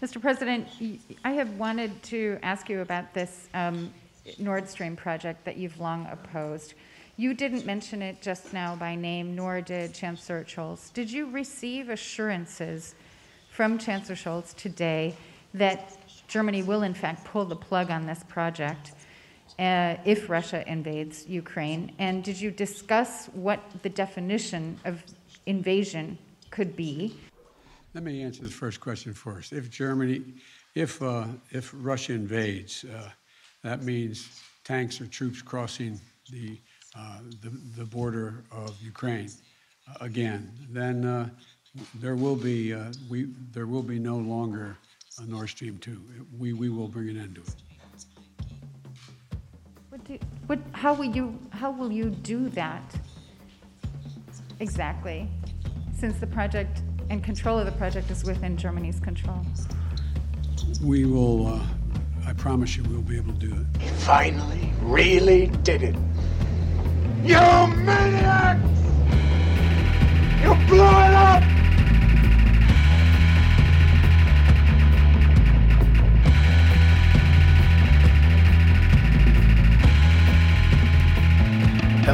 Mr. President, I have wanted to ask you about this um, Nord Stream project that you've long opposed. You didn't mention it just now by name, nor did Chancellor Scholz. Did you receive assurances from Chancellor Scholz today that Germany will in fact pull the plug on this project uh, if Russia invades Ukraine? And did you discuss what the definition of invasion could be? Let me answer the first question first. If Germany, if, uh, if Russia invades, uh, that means tanks or troops crossing the, uh, the, the border of Ukraine uh, again, then uh, there will be, uh, we, there will be no longer a Nord Stream 2. We, we will bring an end to it. What do, what, how will you, how will you do that? Exactly, since the project and control of the project is within Germany's control. We will, uh, I promise you, we'll be able to do it. He finally really did it. You maniacs! You blew it up!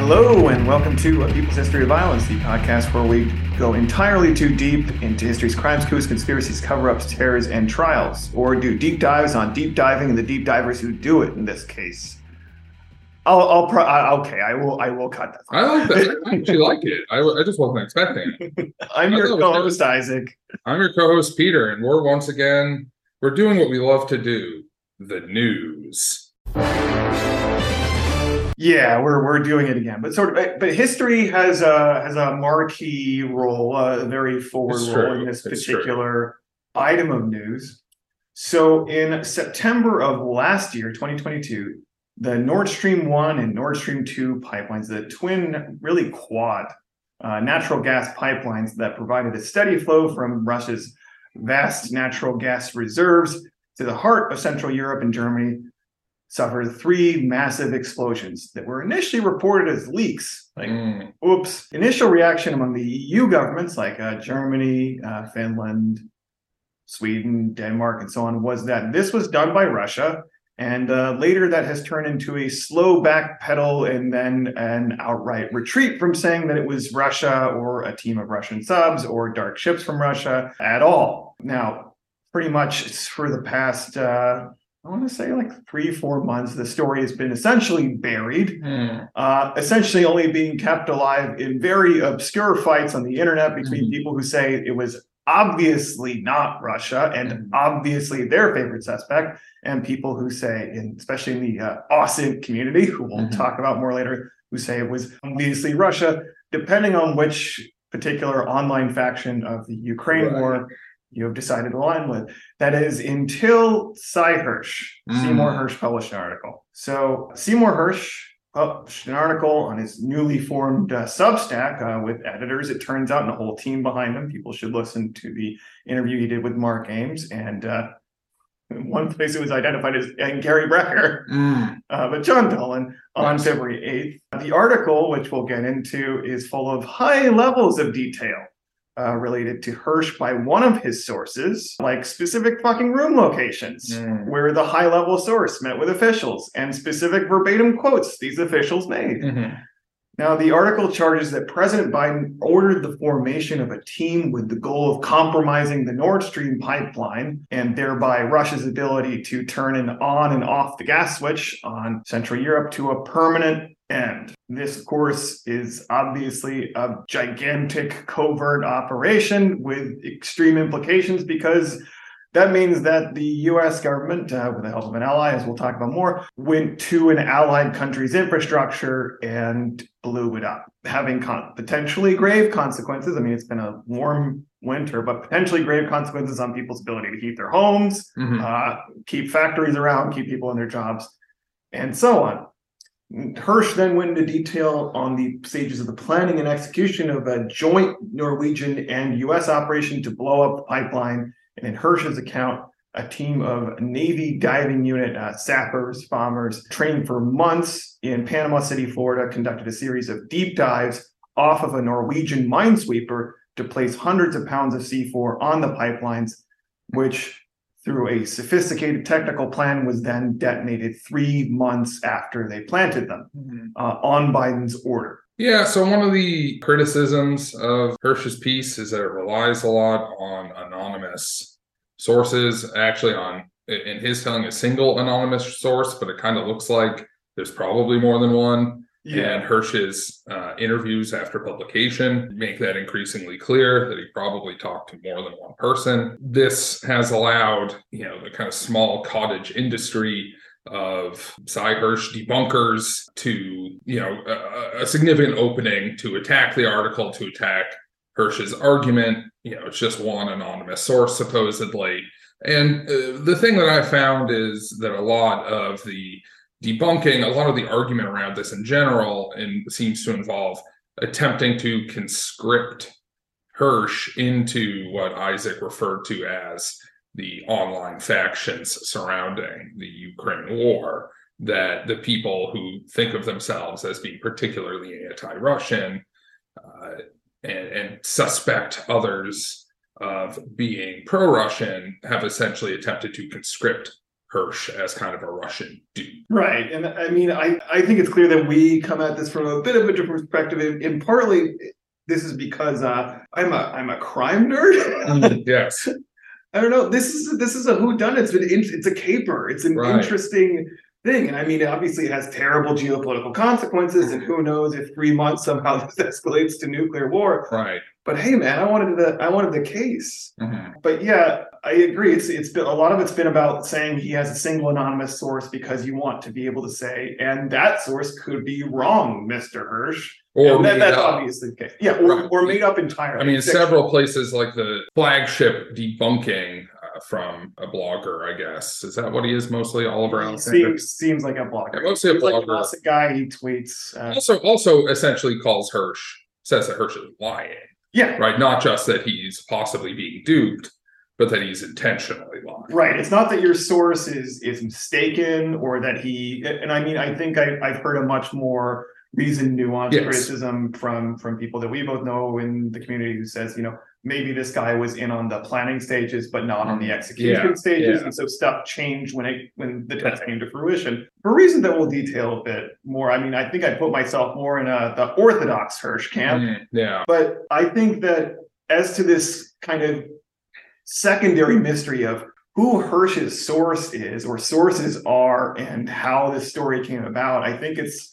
Hello, and welcome to A People's History of Violence, the podcast where we go entirely too deep into history's crimes, coups, conspiracies, cover ups, terrors, and trials, or do deep dives on deep diving and the deep divers who do it in this case. I'll, I'll pro- I, okay, I will, I will cut that. I like that. I actually like it. I, I just wasn't expecting it. I'm I your was co-host Isaac. I'm your co-host Peter, and we're once again we're doing what we love to do: the news. Yeah, we're we're doing it again, but sort of. But history has a has a marquee role, a very forward It's role true. in this It's true. particular item of news. So, in September of last year, 2022, the Nord Stream one and Nord Stream two pipelines, the twin, really quad uh, natural gas pipelines that provided a steady flow from Russia's vast natural gas reserves to the heart of Central Europe and Germany suffered three massive explosions that were initially reported as leaks. Like, Mm, oops. Initial reaction among the EU governments like uh, Germany, uh, Finland, Sweden, Denmark, and so on was that this was done by Russia. And uh, later that has turned into a slow backpedal and then an outright retreat from saying that it was Russia or a team of Russian subs or dark ships from Russia at all. Now, pretty much for the past, uh, I want to say like three, four months, the story has been essentially buried mm, uh, essentially only being kept alive in very obscure fights on the internet between Mhm. people who say it was obviously not Russia and Mhm. obviously their favorite suspect, and people who say, in, especially in the uh, OSINT community, who we'll Mhm. talk about more later, who say it was obviously Russia, depending on which particular online faction of the Ukraine Right. war you have decided to align with. That is until Sy Hersh, Seymour Mm. Hersh published an article. So Seymour Hersh published an article on his newly formed uh, Substack uh, with editors. It turns out, and a whole team behind him. People should listen to the interview he did with Mark Ames. And uh, one place it was identified as and Gary Brecher, mm. uh, but John Dolan on. February 8th. The article, which we'll get into, is full of high levels of detail uh, related to Hersh by one of his sources, like specific fucking room locations Mm. where the high level source met with officials and specific verbatim quotes these officials made. Mhm. Now, the article charges that President Biden ordered the formation of a team with the goal of compromising the Nord Stream pipeline and thereby Russia's ability to turn an on and off the gas switch on Central Europe to a permanent end. This, of course, is obviously a gigantic covert operation with extreme implications because that means that the US government, uh, with the help of an ally, as we'll talk about more, went to an allied country's infrastructure and blew it up, having con- potentially grave consequences. I mean, it's been a warm winter, but potentially grave consequences on people's ability to heat their homes, Mhm. uh, keep factories around, keep people in their jobs, and so on. Hersh then went into detail on the stages of the planning and execution of a joint Norwegian and US operation to blow up the pipeline. And in Hersh's account, a team of Navy diving unit uh, sappers, bombers, trained for months in Panama City, Florida, conducted a series of deep dives off of a Norwegian minesweeper to place hundreds of pounds of C4 on the pipelines, which through a sophisticated technical plan was then detonated three months after they planted them uh, on Biden's order. Yeah, so one of the criticisms of Hersh's piece is that it relies a lot on anonymous sources, actually on in his telling a single anonymous source, but it kind of looks like there's probably more than one. And Hersh's uh, interviews after publication make that increasingly clear that he probably talked to more than one person. This has allowed, you know, the kind of small cottage industry of Sy Hersh debunkers to, you know, a, a significant opening to attack the article, to attack Hersh's argument. You know, it's just one anonymous source, supposedly. And uh, the thing that I found is that a lot of the debunking a lot of the argument around this in general and seems to involve attempting to conscript Hersh into what Isaac referred to as the online factions surrounding the Ukraine war. That the people who think of themselves as being particularly anti Russian uh, and, and suspect others of being pro Russian have essentially attempted to conscript Hersh as kind of a Russian dude. Right. And I mean, I, I think it's clear that we come at this from a bit of a different perspective. And, and partly this is because uh, I'm a I'm a crime nerd. yes. I don't know. This is this is a whodunit. It's been it's a caper. It's an Right. interesting thing. And I mean, obviously, it has terrible geopolitical consequences. And who knows if three months somehow this escalates to nuclear war. Right. But hey, man, I wanted the I wanted the case. Mhm. But yeah, I agree. It's it's been a lot of it's been about saying he has a single anonymous source because you want to be able to say, and that source could be wrong, Mister Hersh. Or and that, that's up. obviously the case. Yeah, or, Right. or made up entirely. I mean, several places like the flagship debunking uh, from a blogger, I guess. Is that what he is mostly? Oliver Alexander. seems seems like a blogger. Yeah, mostly a He's like a classic guy. He tweets. Uh, Also, also essentially calls Hersh, says that Hersh is lying, yeah, right? Not just that he's possibly being duped, but that he's intentionally lying. right. It's not that your source is is mistaken or that he. And I mean, I think I, I've heard a much more reasoned, nuanced Yes. criticism from from people that we both know in the community who says, you know, maybe this guy was in on the planning stages, but not on the execution. Yeah, stages, yeah. and so stuff changed when it when the test came to fruition for reasons that we'll detail a bit more. I mean, I think I put myself more in a the orthodox Hersh camp. Mm, yeah. But I think that as to this kind of secondary mystery of who Hersh's source is or sources are and how this story came about, I think it's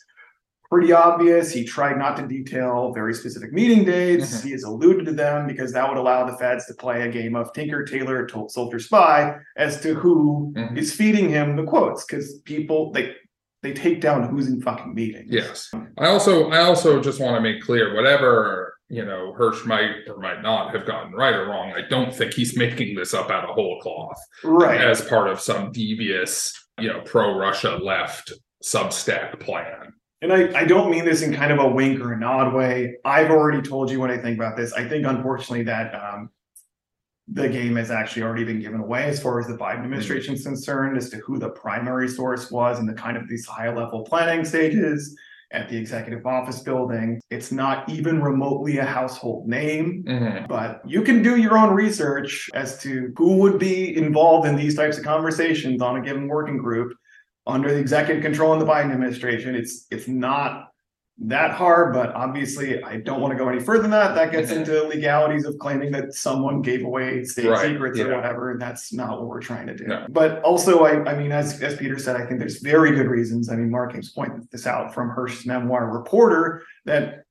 pretty obvious. He tried not to detail very specific meeting dates. Mhm. He has alluded to them because that would allow the feds to play a game of Tinker, Tailor, Told Soldier, Spy as to who is Mhm. feeding him the quotes because people they they take down who's in fucking meetings. Yes. I also I also just want to make clear whatever you know Hersh might or might not have gotten right or wrong. I don't think he's making this up out of whole cloth Right. as part of some devious, you know, pro Russia left Substack plan. And I, I don't mean this in kind of a wink or a nod way. I've already told you what I think about this. I think, unfortunately, that um, the game has actually already been given away as far as the Biden administration is concerned, as to who the primary source was and the kind of these high level planning stages at the executive office building. It's not even remotely a household name. Mhm. But you can do your own research as to who would be involved in these types of conversations on a given working group under the executive control in the Biden administration. It's it's not that hard, but obviously I don't want to go any further than that. That gets into legalities of claiming that someone gave away state Right, secrets or whatever, and that's not what we're trying to do. No. But also, I, I mean, as as Peter said, I think there's very good reasons. I mean, Mark Ames pointed this out from Hersh's memoir reporter that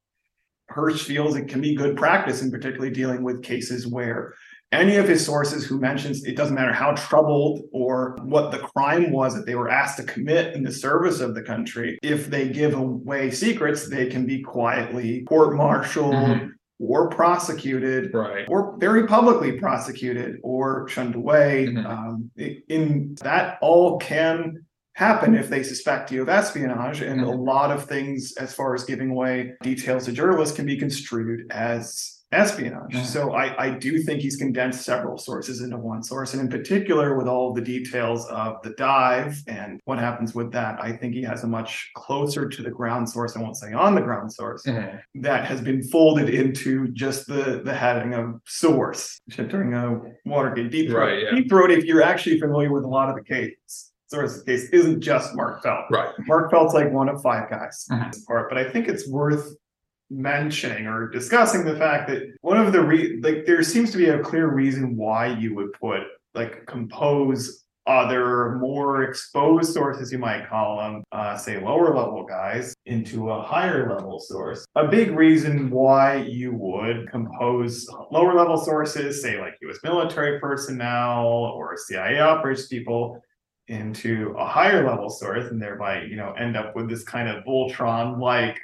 Hersh feels it can be good practice, in particularly dealing with cases where any of his sources who mentions it doesn't matter how troubled or what the crime was that they were asked to commit in the service of the country, if they give away secrets, they can be quietly court-martialed Mhm. or prosecuted Right. or very publicly prosecuted or shunned away. Mhm. Um, in that all can happen if they suspect you of espionage, and a Mhm. lot of things, as far as giving away details to journalists, can be construed as espionage. Mhm. So I, I do think he's condensed several sources into one source. And in particular, with all the details of the dive and what happens with that, I think he has a much closer to the ground source, I won't say on the ground source, Mhm. that has been folded into just the, the heading of source during a Watergate deep throat. Right, yeah. Deep throat, if you're actually familiar with a lot of the cases, source case isn't just Mark Felt. Right. Mark Felt's like one of five guys in this part, but I think it's worth mentioning or discussing the fact that one of the re like there seems to be a clear reason why you would put like compose other more exposed sources you might call them uh say lower level guys into a higher level source a big reason why you would compose lower level sources say like us military personnel or cia operations people into a higher level source and thereby you know end up with this kind of voltron like.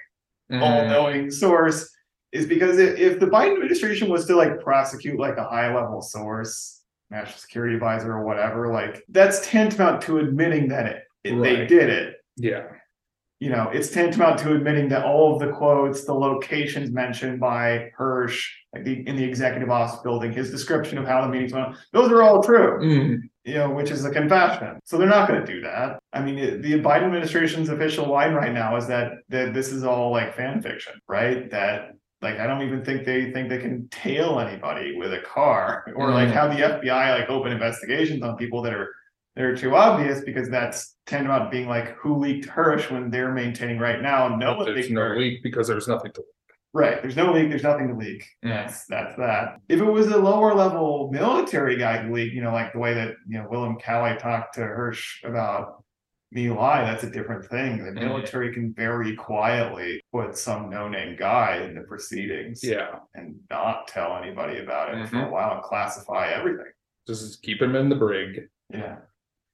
All-knowing source is because if, the Biden administration was to like prosecute like a high-level source, national security advisor or whatever, like that's tantamount to admitting that it, it- they did it. Yeah. You know, it's tantamount to admitting that all of the quotes, the locations mentioned by Hersh, like the in the executive office building, his description of how the meetings went, those are all true Mhm. You know, which is a confession. So they're not going to do that. I mean, it- the Biden administration's official line right now is that that this is all like fan fiction, right? That like I don't even think they think they can tail anybody with a car or like Mm. have the FBI like open investigations on people that are that are too obvious because that's tantamount to being like who leaked Hersh when they're maintaining right now no one There's leaked no Hersh. leak because there's nothing to. Right. There's no leak. There's nothing to leak. Yes. That's that's that. If it was a lower level military guy who leaked, you know, like the way that you know William Calley talked to Hersh about My Lai, that's a different thing. The military can very quietly put some no-name guy in the proceedings Yeah. and not tell anybody about it for a Mhm. while and classify everything. Just keep him in the brig. Yeah.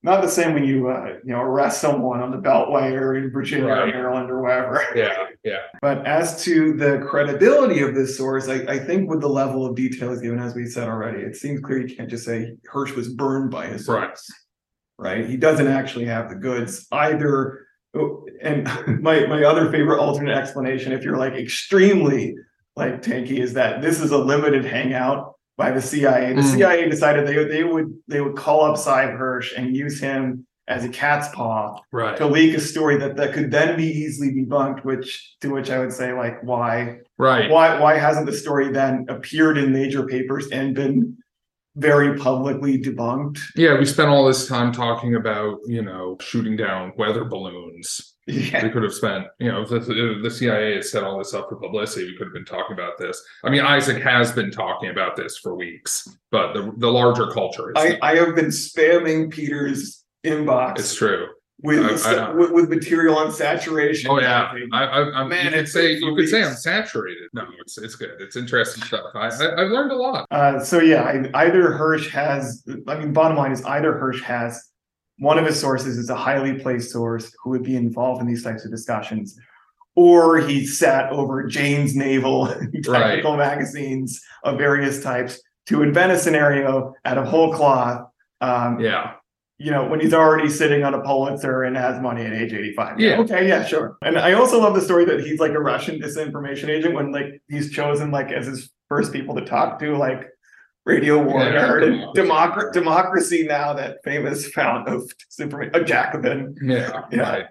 Not the same when you uh, you know arrest someone on the Beltway or in Virginia or Maryland or wherever. Yeah. Yeah. But as to the credibility of this source, I, I think with the level of detail is given, as we said already, it seems clear you can't just say Hersh was burned by his Right. source. Right? He doesn't actually have the goods either. oh, And my my other favorite alternate explanation, if you're like extremely like tanky, is that this is a limited hangout by the CIA. The Mm. CIA decided they they would they would call up Sy Hersh and use him as a cat's paw Right. to leak a story that that could then be easily debunked which to which i would say like why Right. why why hasn't the story then appeared in major papers and been very publicly debunked Yeah, we spent all this time talking about, you know, shooting down weather balloons. yeah We could have spent, you know, the, the CIA has set all this up for publicity. We could have been talking about this. I mean, Isaac has been talking about this for weeks, but the the larger culture is i i have been spamming peter's inbox it's true. with, I- I- with with material on saturation Oh yeah, I, I, I'm, Man, you could it's say you for could say I'm saturated. No, it's it's good. It's interesting stuff. I, I I've learned a lot. Uh, so yeah, either Hersh has, I mean, bottom line is either Hersh has one of his sources is a highly placed source who would be involved in these types of discussions, or he sat over Jane's naval technical magazines of various types to invent a scenario out of whole cloth. Um, Yeah, you know, when he's already sitting on a Pulitzer and has money at age 85. Yeah. Okay, yeah, sure. And I also love the story that he's like a Russian disinformation agent when like he's chosen like as his first people to talk to, like Radio War Nerd and Democracy. Democracy, Now, that famous fount of disinformation, a Jacobin. yeah, Yeah. right.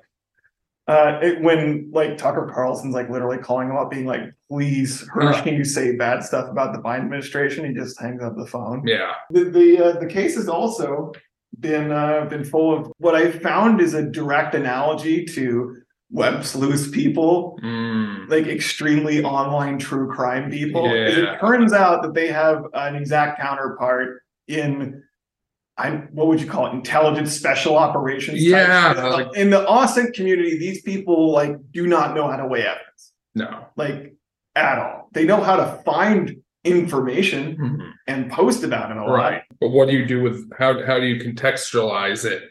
Uh, it- when like Tucker Carlson's like literally calling him up, being like, "Please, Hersh, can you say bad stuff about the Biden administration?" He just hangs up the phone Yeah, the the uh, the case is also been uh, been full of what I found is a direct analogy to web sleuth people, Mm, like extremely online true crime people. Yeah. It turns out that they have an exact counterpart in. I, what would you call it? Intelligence special operations. Yeah, like- in the OSINT community, these people like do not know how to weigh evidence, no. like at all. They know how to find information Mhm. and post about it a lot. Right. But what do you do with how how do you contextualize it?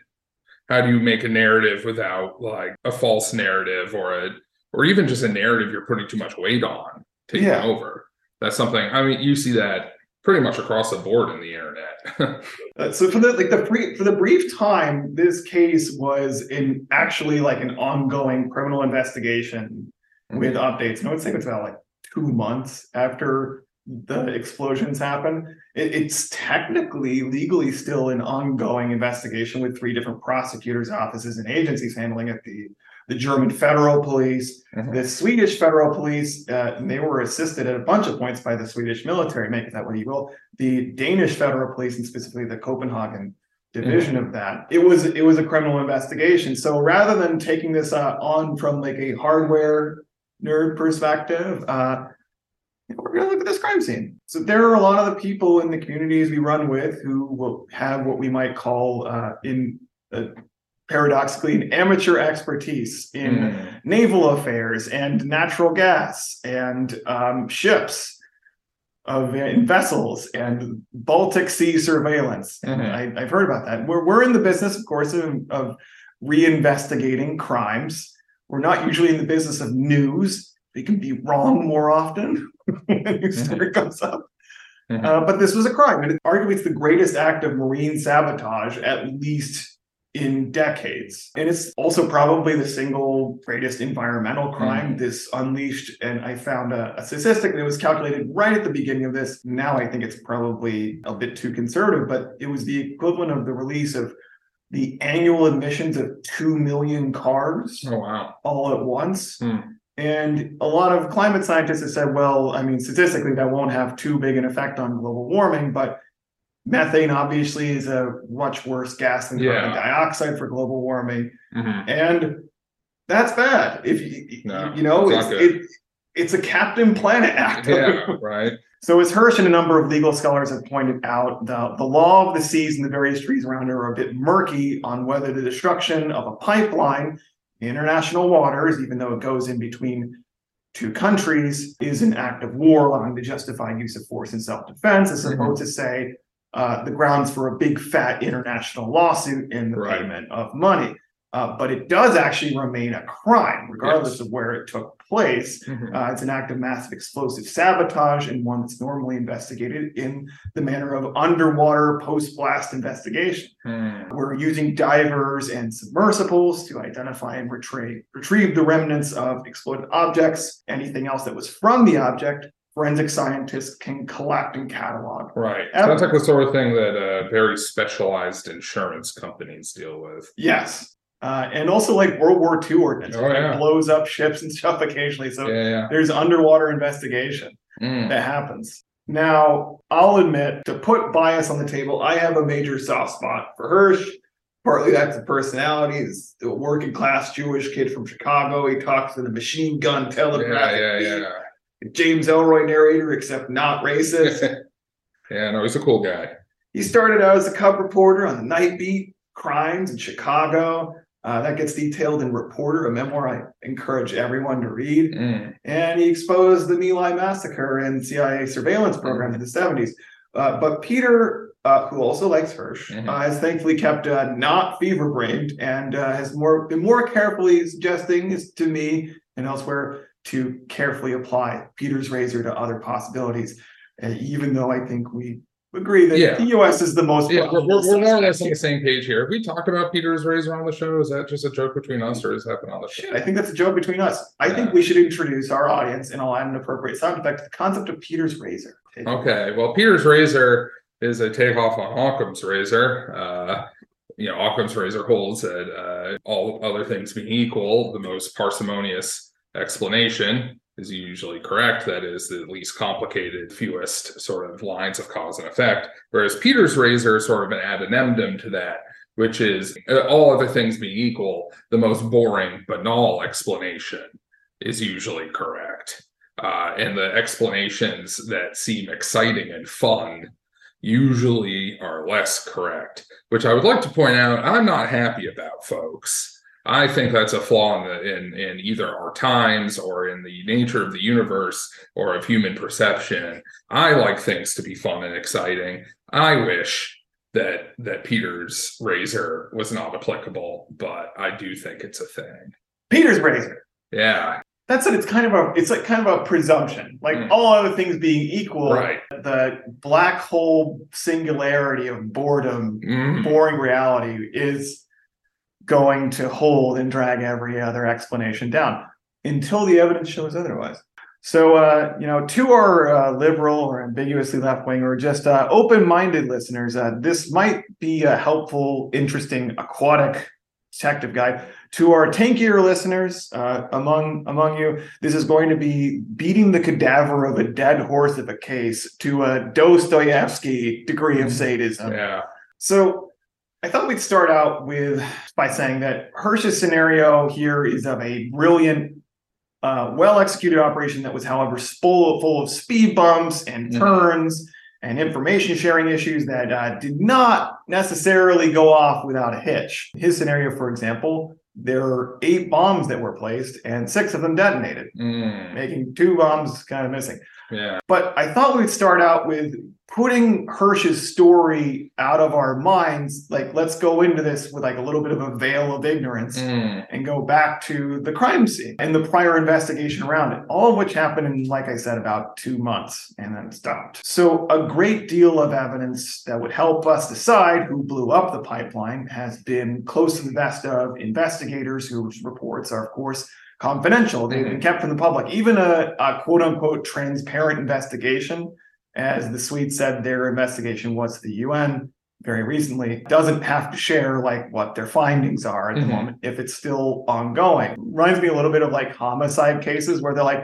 How do you make a narrative without like a false narrative or a or even just a narrative you're putting too much weight on taking Yeah. over? That's something I mean you see that pretty much across the board in the internet. Uh, so for the like the free for the brief time this case was in actually like an ongoing criminal investigation with updates and i would say it's about like two months after the explosions happen. It, it's technically legally still an ongoing investigation with three different prosecutors' offices and agencies handling it. The the German federal police, Mhm. the Swedish federal police, uh, and they were assisted at a bunch of points by the Swedish military, make it that what you will. The Danish federal police, and specifically the Copenhagen division of that, it was it was a criminal investigation. So rather than taking this uh, on from like a hardware nerd perspective, uh, we're gonna look at this crime scene. So there are a lot of the people in the communities we run with who will have what we might call uh, in uh, paradoxically an amateur expertise in Mm. naval affairs and natural gas and um, ships of in vessels and Baltic Sea surveillance. And Mhm. I, I've heard about that. We're we're in the business, of course, of, of reinvestigating crimes. We're not usually in the business of news. They can be wrong more often when a new story comes up. Uh, but this was a crime, and it arguably it's the greatest act of marine sabotage, at least in decades. And it's also probably the single greatest environmental crime this unleashed. And I found a, a statistic that was calculated right at the beginning of this. Now I think it's probably a bit too conservative, but it was the equivalent of the release of the annual emissions of 2 million cars Oh wow. all at once. Hmm. And a lot of climate scientists have said, well, I mean, statistically, that won't have too big an effect on global warming, but methane obviously is a much worse gas than carbon Yeah. dioxide for global warming. Mhm. And that's bad. If you, No, you know, it's it's, not good. it, it's a Captain Planet act. Yeah, right. So as Hersh and a number of legal scholars have pointed out, the, the law of the seas and the various trees around it are a bit murky on whether the destruction of a pipeline in international waters, even though it goes in between two countries, is an act of war, allowing the justified use of force in self-defense, as Mhm. opposed to say uh, the grounds for a big fat international lawsuit in the Right. payment of money. Uh, but it does actually remain a crime, regardless of where it took place. Mhm. Uh, it's an act of massive explosive sabotage and one that's normally investigated in the manner of underwater post blast investigation. Hmm. We're using divers and submersibles to identify and retrieve, retrieve the remnants of exploded objects, anything else that was from the object. Forensic scientists can collect and catalog. Right. Ever. Sounds like the sort of thing that uh, very specialized insurance companies deal with. Yes. Uh, and also like World War II ordnance, Oh, it yeah. blows up ships and stuff occasionally. So Yeah, yeah. there's underwater investigation. Mm. that happens. Now, I'll admit to put bias on the table, I have a major soft spot for Hersh. Partly that's the personality. He's a working class Jewish kid from Chicago. He talks in a machine gun Yeah, telegraph. yeah, yeah. James Ellroy narrator, except not racist. yeah, no, he's a cool guy. he started out as a cub reporter on the Night Beat, crimes in Chicago. Uh, that gets detailed in Reporter, a memoir I encourage everyone to read. Mm. and he exposed the My Lai massacre and CIA surveillance program in the 70s. Uh, but Peter, uh, who also likes Hersh, Mhm. uh, has thankfully kept uh, not fever brained and uh, has more been more carefully suggesting is to me and elsewhere to carefully apply Peter's razor to other possibilities. Uh, even though I think we agree that Yeah. the U.S. is the most Yeah, we're, we're, more or less on the same page here. Have we talked about Peter's razor on the show? Is that just a joke between us or is that on the show? I think that's a joke between us. I think we should introduce our audience, and I'll add an appropriate sound effect to the concept of Peter's razor. Okay, well, Peter's razor is a takeoff on Occam's razor. Uh, you know, Occam's razor holds that uh, all other things being equal, the most parsimonious explanation is usually correct. That is the least complicated, fewest sort of lines of cause and effect. Whereas Peter's razor is sort of an addendum to that, which is uh, all other things being equal, the most boring, banal explanation is usually correct. Uh, and the explanations that seem exciting and fun usually are less correct, which I would like to point out I'm not happy about, folks. I think that's a flaw in, the, in in either our times or in the nature of the universe or of human perception. I like things to be fun and exciting. I wish that that Peter's razor was not applicable, but I do think it's a thing. Peter's razor. Yeah, That's it. It's kind of a. It's like kind of a presumption. Like Mm. all other things being equal, right. the black hole singularity of boredom, Mhm. boring reality is going to hold and drag every other explanation down until the evidence shows otherwise. So, uh, you know, to our uh, liberal or ambiguously left wing or just uh, open minded listeners, uh, this might be a helpful, interesting, aquatic detective guide. To our tankier listeners, uh, among among you, this is going to be beating the cadaver of a dead horse of a case to a Dostoevsky degree of sadism. Yeah. So I thought we'd start out with by saying that Hersh's scenario here is of a brilliant, uh, well executed operation that was, however, full full of speed bumps and Mhm. turns and information sharing issues that uh, did not necessarily go off without a hitch. His scenario, for example, there are eight bombs that were placed and six of them detonated, Mm, making two bombs kind of missing. Yeah. But I thought we'd start out with putting Hersh's story out of our minds. Like, let's go into this with like a little bit of a veil of ignorance Mm, and go back to the crime scene and the prior investigation around it, all of which happened in, like I said, about two months and then stopped. So, a great deal of evidence that would help us decide who blew up the pipeline has been close to the vest of investigators whose reports are, of course, confidential. They've been kept from the public. Even a, a quote unquote transparent investigation, as the Swedes said their investigation was to the UN very recently, doesn't have to share like what their findings are at the Mhm. moment if it's still ongoing. Reminds me a little bit of like homicide cases where they're like,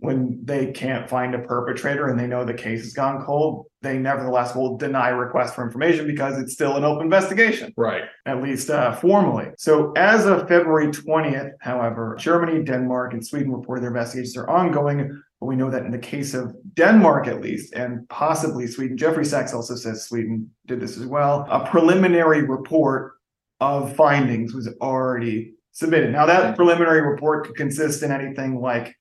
when they can't find a perpetrator and they know the case has gone cold, they nevertheless will deny requests for information because it's still an open investigation right. at least uh, formally. So, as of February 20th, however, Germany, Denmark, and Sweden reported their investigations are ongoing. But we know that in the case of Denmark, at least, and possibly Sweden, Jeffrey Sachs also says Sweden did this as well. A preliminary report of findings was already submitted. Now, that preliminary report could consist in anything like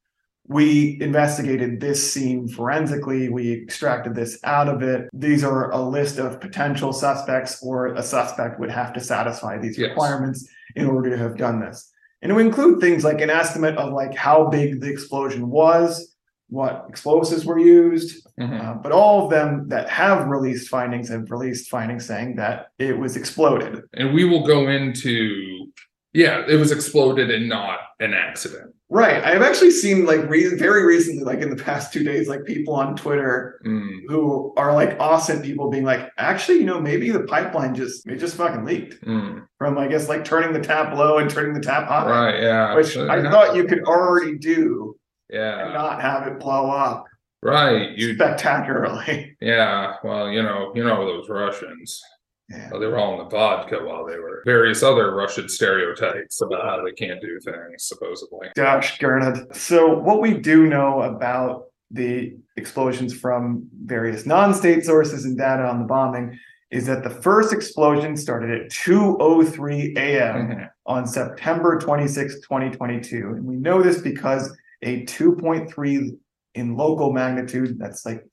we investigated this scene forensically. We extracted this out of it. These are a list of potential suspects, or a suspect would have to satisfy these Yes. requirements in order to have done this. And it would include things like an estimate of like how big the explosion was, what explosives were used, Mhm. uh, but all of them that have released findings have released findings saying that it was exploded. And we will go into, yeah, it was exploded and not an accident. Right. I've actually seen like re- very recently, like in the past two days, like people on Twitter Mm, who are like awesome people being like, actually, you know, maybe the pipeline just it just fucking leaked mm, from I guess like turning the tap low and turning the tap high, right. Yeah. which So, I thought you could already do and Yeah. not have it blow up Right. You. spectacularly. Yeah. Well, you know, you know those Russians. Yeah. Well, they were all in the vodka while they were various other Russian stereotypes about how they can't do things, supposedly. Gosh, Gernot. So, what we do know about the explosions from various non state sources and data on the bombing is that the first explosion started at 2.03 a.m. Mhm. on September 26, 2022. And we know this because a 2.3 in local magnitude, that's like,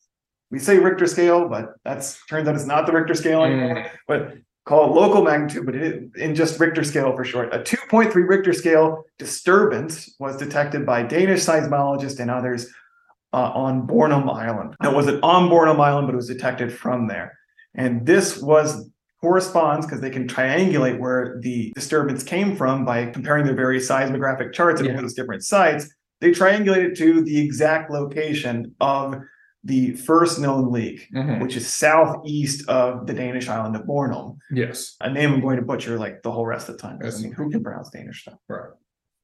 we say Richter scale, but that's turns out it's not the Richter scale anymore, but call it local magnitude, but it in just Richter scale for short. A 2.3 Richter scale disturbance was detected by Danish seismologists and others uh, on Bornholm Island. It wasn't on Bornholm Island, but it was detected from there. And this was corresponds because they can triangulate where the disturbance came from by comparing their various seismographic charts at Yeah. those different sites. They triangulated to the exact location of the first known leak, Mhm. which is southeast of the Danish island of Bornholm. Yes. A name I'm going to butcher like the whole rest of the time. 'cause, I Yes. mean, who can pronounce Danish stuff? Right.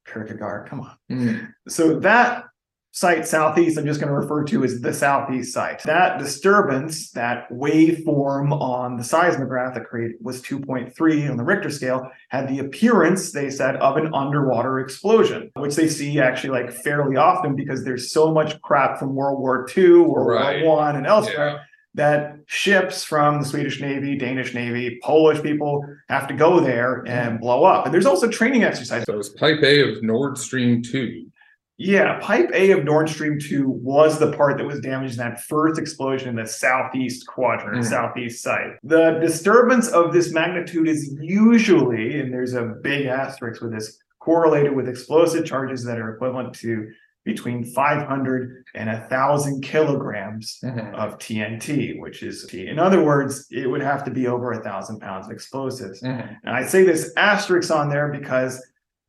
Kierkegaard, come on. Mm, So that site southeast, I'm just going to refer to as the southeast site. That disturbance, that waveform on the seismograph that created was 2.3 on the Richter scale, had the appearance, they said, of an underwater explosion, which they see actually like fairly often because there's so much crap from World War II, World Right. War One, and elsewhere Yeah. that ships from the Swedish Navy, Danish Navy, Polish people have to go there and blow up. And there's also training exercises. So it was Pipe A of Nord Stream 2. Yeah, pipe A of Nord Stream 2 was the part that was damaged in that first explosion in the southeast quadrant, Mhm. southeast site. The disturbance of this magnitude is usually, and there's a big asterisk with this, correlated with explosive charges that are equivalent to between 500 and 1,000 kilograms Mhm. of TNT, which is, in other words, it would have to be over a thousand pounds of explosives. Mhm. And I say this asterisk on there because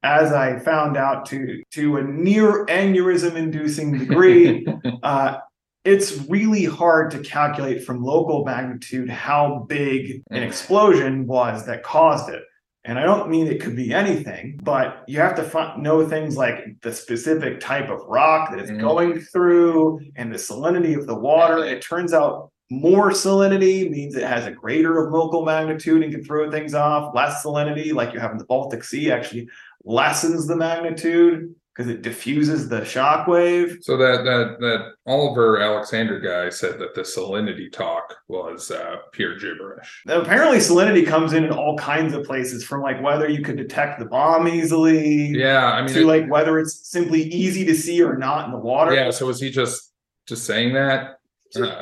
as I found out to to a near aneurysm inducing degree, uh, it's really hard to calculate from local magnitude how big an Mm. explosion was that caused it. And I don't mean it could be anything, but you have to know things like the specific type of rock that it's Mhm. going through and the salinity of the water. It turns out more salinity means it has a greater of local magnitude and can throw things off. Less salinity, like you have in the Baltic Sea, actually lessens the magnitude because it diffuses the shock wave. So that that that Oliver Alexander guy said that the salinity talk was uh, pure gibberish. Apparently, salinity comes in in all kinds of places, from like whether you could detect the bomb easily, Yeah, I mean, to it- like whether it's simply easy to see or not in the water. yeah. So was he just just saying that?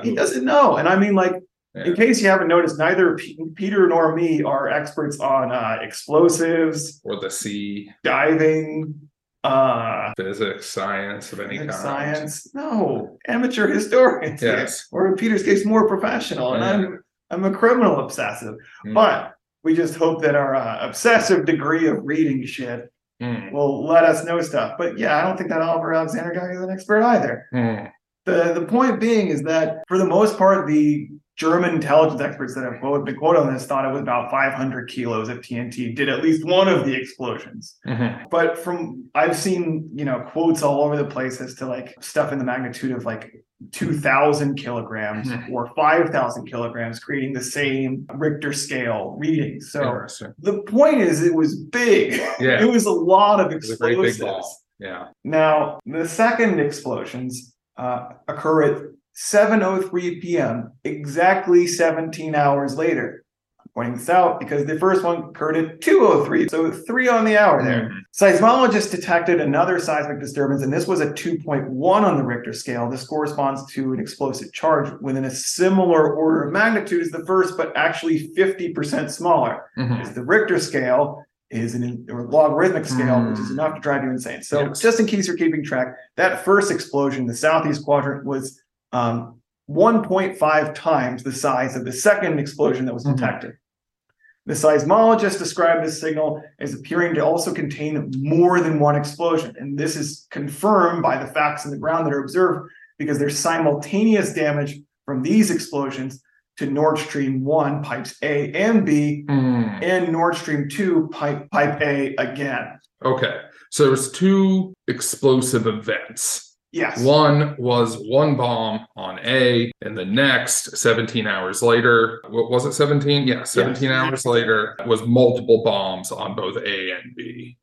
He doesn't know. And I mean, like, Yeah. in case you haven't noticed, neither P- Peter nor me are experts on uh, explosives, or the sea, diving, uh, physics, science of any kind. science. No, amateur historians. Yes. Or in Peter's case, more professional. And Yeah. I'm I'm a criminal obsessive. Mm. But we just hope that our uh, obsessive degree of reading shit Hmm, will let us know stuff. But yeah, I don't think that Oliver Alexander guy is an expert either. hmm. The the point being is that for the most part, the German intelligence experts that have quote- been quoted on this thought it was about 500 kilos of TNT did at least one of the explosions. Mhm. But from I've seen you know quotes all over the place as to like stuff in the magnitude of like 2,000 kilograms Mhm. or 5,000 kilograms, creating the same Richter scale reading. So the point is, it was big. Yeah. it was a lot of It was a great big explosives. Yeah. Now, the second explosions uh, occur at 7:03 p.m., exactly 17 hours later. I'm pointing this out because the first one occurred at 2:03, so three on the hour there. Mhm. Seismologists detected another seismic disturbance, and this was a 2.1 on the Richter scale. This corresponds to an explosive charge within a similar order of magnitude as the first, but actually 50% smaller Mhm. is the Richter scale is an or logarithmic scale, which is Mm. enough to drive you insane. So Yes. just in case you're keeping track, that first explosion, the southeast quadrant, was um, 1.5 times the size of the second explosion that was Mhm. detected. The seismologist described this signal as appearing to also contain more than one explosion. And this is confirmed by the facts in the ground that are observed because there's simultaneous damage from these explosions to Nord Stream 1 pipes A and B Hmm. and Nord Stream 2 pipe pipe A again. Okay. So there was two explosive events. Yes. One was one bomb on A, and the next 17 hours later, what was it 17? Yeah, 17 hours later was multiple bombs on both A and B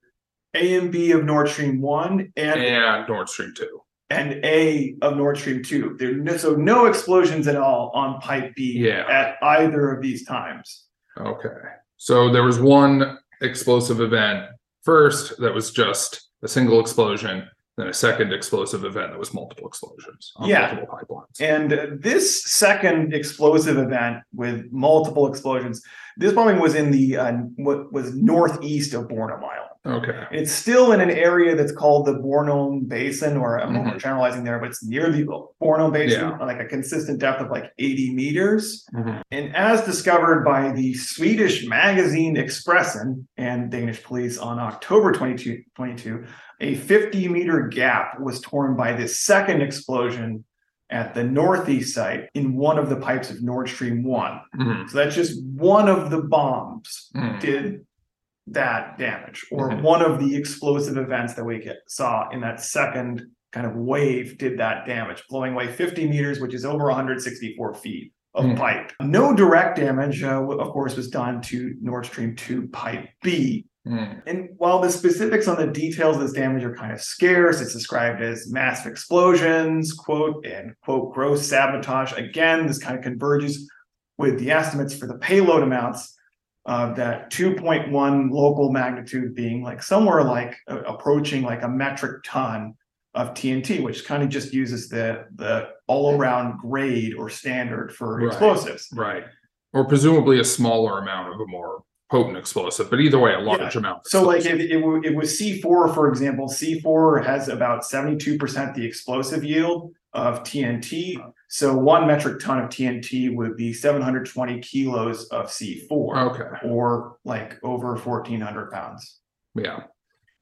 A and B of Nord Stream 1 and and Nord Stream 2. And A of Nord Stream 2. There no, so no explosions at all on pipe B Yeah. at either of these times. Okay. So there was one explosive event first that was just a single explosion, then a second explosive event that was multiple explosions on Yeah. multiple pipelines. And uh, this second explosive event with multiple explosions, this bombing was in the uh, what was northeast of Bornholm Island. Okay. It's still in an area that's called the Bornholm Basin, or I'm Mhm. generalizing there, but it's near the Bornholm Basin, Yeah. like a consistent depth of like 80 meters. Mhm. And as discovered by the Swedish magazine Expressen and Danish police on October 22, 22, a 50 meter gap was torn by this second explosion at the northeast site in one of the pipes of Nord Stream 1. Mhm. So that's just one of the bombs Mhm. did that damage, or Mhm. one of the explosive events that we get, saw in that second kind of wave did that damage, blowing away 50 meters, which is over 164 feet of Mhm. pipe. No direct damage, uh, of course, was done to Nord Stream 2 pipe B. Mhm. And while the specifics on the details of this damage are kind of scarce, it's described as massive explosions, quote, and quote, gross sabotage. Again, this kind of converges with the estimates for the payload amounts of that 2.1 local magnitude being like somewhere like uh, approaching like a metric ton of TNT, which kind of just uses the the all around grade or standard for Right. explosives. Right. Or presumably a smaller amount of a more potent explosive, but either way, a large amount. of So like if it, it was C4, for example, C4 has about 72% the explosive yield of TNT. So one metric ton of TNT would be 720 kilos of C4 Okay. or like over 1400 pounds. Yeah.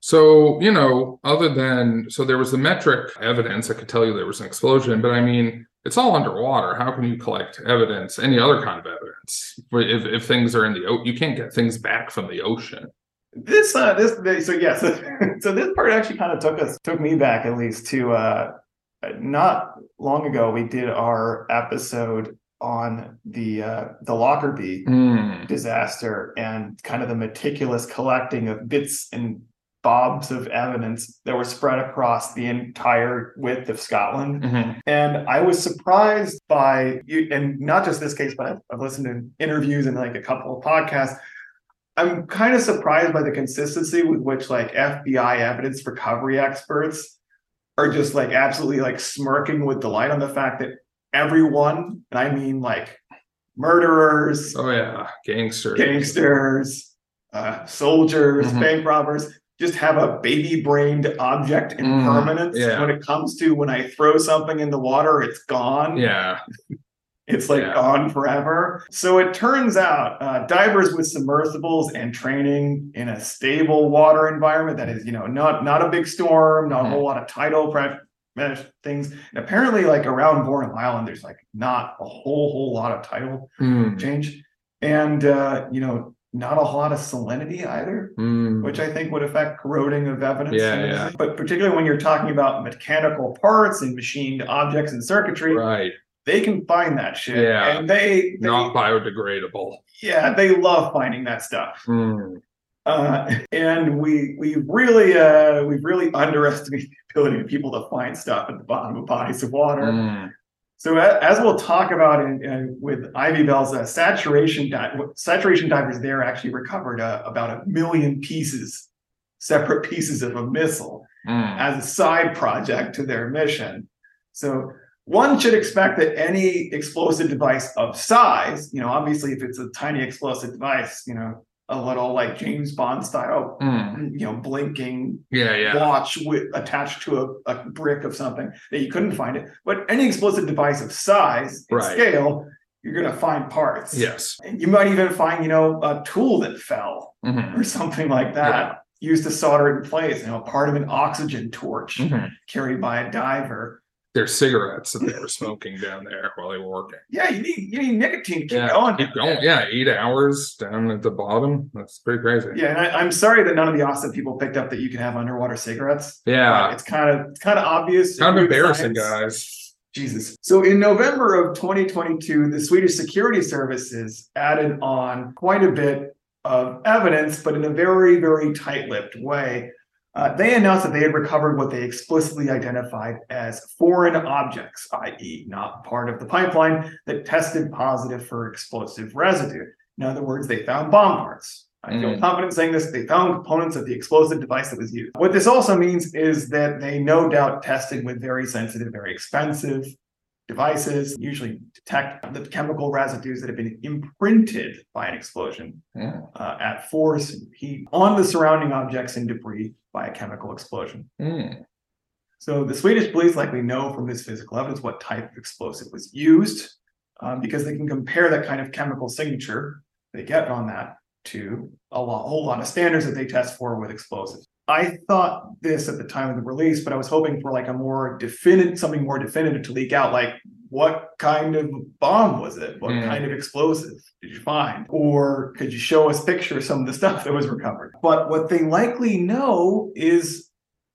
So, you know, other than so there was the metric evidence that could tell you there was an explosion, but I mean, it's all underwater. How can you collect evidence, any other kind of evidence? If if things are in the you can't get things back from the ocean. This uh this so yes, so this part actually kind of took us took me back at least to uh not long ago we did our episode on the uh the Lockerbie Hmm. disaster and kind of the meticulous collecting of bits and bobs of evidence that were spread across the entire width of Scotland. Mhm. And I was surprised by you, and not just this case, but I've, I've listened to interviews and like a couple of podcasts. I'm kind of surprised by the consistency with which like FBI evidence recovery experts are just like absolutely like smirking with delight on the fact that everyone, and I mean like murderers, Oh yeah, gangsters, gangsters, uh, soldiers, Mhm. bank robbers just have a baby brained object Mm, impermanence yeah. when it comes to when I throw something in the water, it's gone. Yeah. It's like Yeah. gone forever. So it turns out uh, divers with submersibles and training in a stable water environment that is, you know, not not a big storm, not a Mhm. whole lot of tidal pre- eh, things. And apparently, like around Bourne Island, there's like not a whole whole lot of tidal Hmm. change, and uh, you know, not a whole lot of salinity either Hmm. which I think would affect corroding of evidence. Yeah, yeah. But particularly when you're talking about mechanical parts and machined objects and circuitry, Right. They can find that shit. Yeah. And they, they Not biodegradable. yeah, they love finding that stuff. Hmm. Uh, and we we really uh we've really underestimated the ability of people to find stuff at the bottom of bodies of water. Hmm. So as we'll talk about in, uh, with Ivy Bells uh, saturation di- saturation divers there actually recovered uh, about a million pieces, separate pieces of a missile Hmm. as a side project to their mission. So one should expect that any explosive device of size, you know, obviously if it's a tiny explosive device, you know, a little like James Bond style, Hmm. you know, blinking Yeah, yeah. watch with attached to a, a brick of something that you couldn't find it. But any explosive device of size and Right. scale, you're gonna find parts. Yes. You might even find, you know, a tool that fell Mhm. or something like that. Used to solder it in place, you know, part of an oxygen torch Mhm. carried by a diver. There's cigarettes that they were smoking down there while they were working. Yeah, you need you need nicotine to keep yeah, going. keep going. Yeah, eight hours down at the bottom. That's pretty crazy. Yeah, and I, I'm sorry that none of the OSINT people picked up that you can have underwater cigarettes. Yeah. It's kind of it's kind of obvious. kind of If you do embarrassing, science- guys. Jesus. So in November of 2022, the Swedish security services added on quite a bit of evidence, but in a very, very tight lipped way. Uh, they announced that they had recovered what they explicitly identified as foreign objects, i.e., not part of the pipeline, that tested positive for explosive residue. In other words, they found bomb parts. I feel Mm. confident saying this. They found components of the explosive device that was used. What this also means is that they no doubt tested with very sensitive, very expensive devices, usually detect the chemical residues that have been imprinted by an explosion Yeah. uh, at force and heat on the surrounding objects and debris by a chemical explosion. Hmm. So the Swedish police likely know from this physical evidence what type of explosive was used um, because they can compare that kind of chemical signature they get on that to a lot, whole lot of standards that they test for with explosives. I thought this at the time of the release, but I was hoping for like a more definitive, something more definitive to leak out, like what kind of bomb was it? What Mm. kind of explosive did you find? Or could you show us pictures of some of the stuff that was recovered? But what they likely know is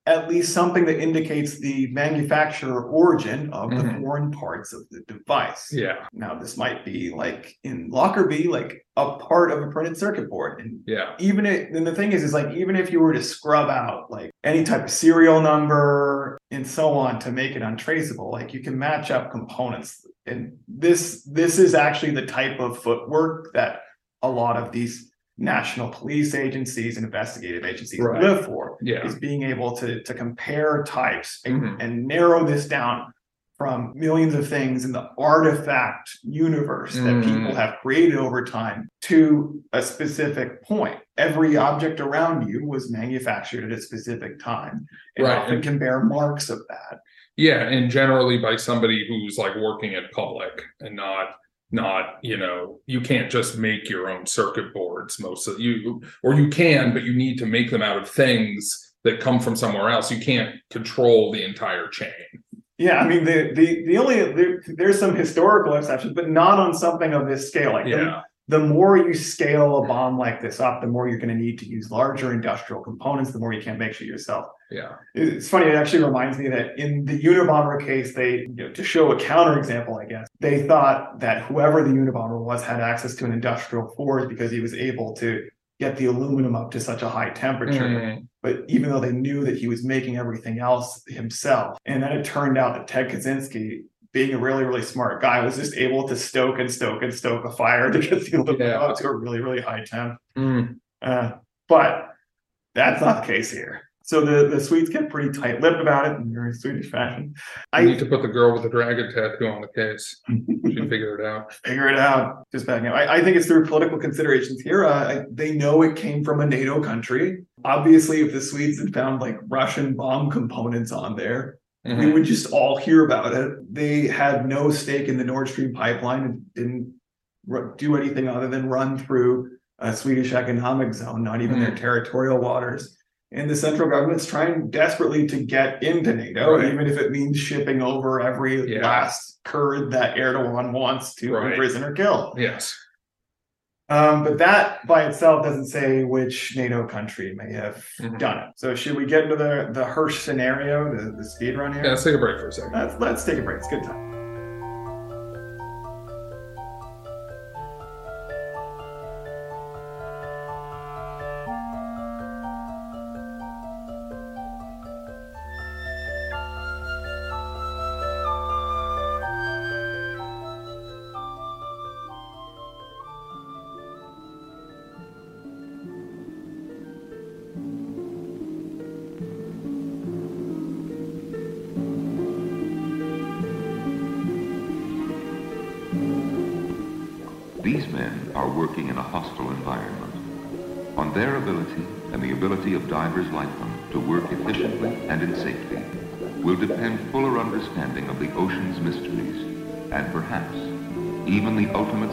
at least something that indicates the manufacturer origin of the Mhm. foreign parts of the device. Yeah. Now, this might be like in Lockerbie, like a part of a printed circuit board. And Yeah. even it, and the thing is, is like even if you were to scrub out like any type of serial number and so on to make it untraceable, like you can match up components. And this this is actually the type of footwork that a lot of these national police agencies and investigative agencies Right. live for Yeah. is being able to to compare types and, Mhm. and narrow this down from millions of things in the artifact universe that Mm. people have created over time to a specific point. Every object around you was manufactured at a specific time and Right, often and- can bear marks of that. Yeah, and generally by somebody who's like working at public and not not you know you can't just make your own circuit boards most of you or you can but you need to make them out of things that come from somewhere else. You can't control the entire chain. Yeah, I mean the the the only there, there's some historical exceptions, but not on something of this scale. Like the, Yeah. the more you scale a bomb like this up, the more you're going to need to use larger industrial components. The more you can't make shit yourself. Yeah. It's funny. It actually reminds me that in the Unabomber case, they you know, to show a counterexample, I guess they thought that whoever the Unabomber was had access to an industrial force because he was able to get the aluminum up to such a high temperature Mhm. but even though they knew that he was making everything else himself. And then it turned out that Ted Kaczynski, being a really, really smart guy, was just able to stoke and stoke and stoke a fire to get the aluminum Yeah. up to a really, really high temp. Mm. Uh, but that's not the case here. So the, the Swedes get pretty tight lipped about it in very Swedish fashion. I need to put the girl with the dragon tattoo on the case. She figured it out. figure it out. Just backing up. I, I think it's through political considerations here. Uh, I, they know it came from a NATO country. Obviously, if the Swedes had found like Russian bomb components on there, we Mhm. would just all hear about it. They had no stake in the Nord Stream pipeline and didn't do anything other than run through a Swedish economic zone, not even their Mhm. territorial waters. And the central government's trying desperately to get into NATO, Right. even if it means shipping over every Yeah. last Kurd that Erdogan wants to Right. imprison or kill. Yes. Um, but that by itself doesn't say which NATO country may have Mhm. done it. So should we get into the the Hersh scenario, the, the speed run here? Yeah, let's take a break for a second. Let's let's take a break. It's good time.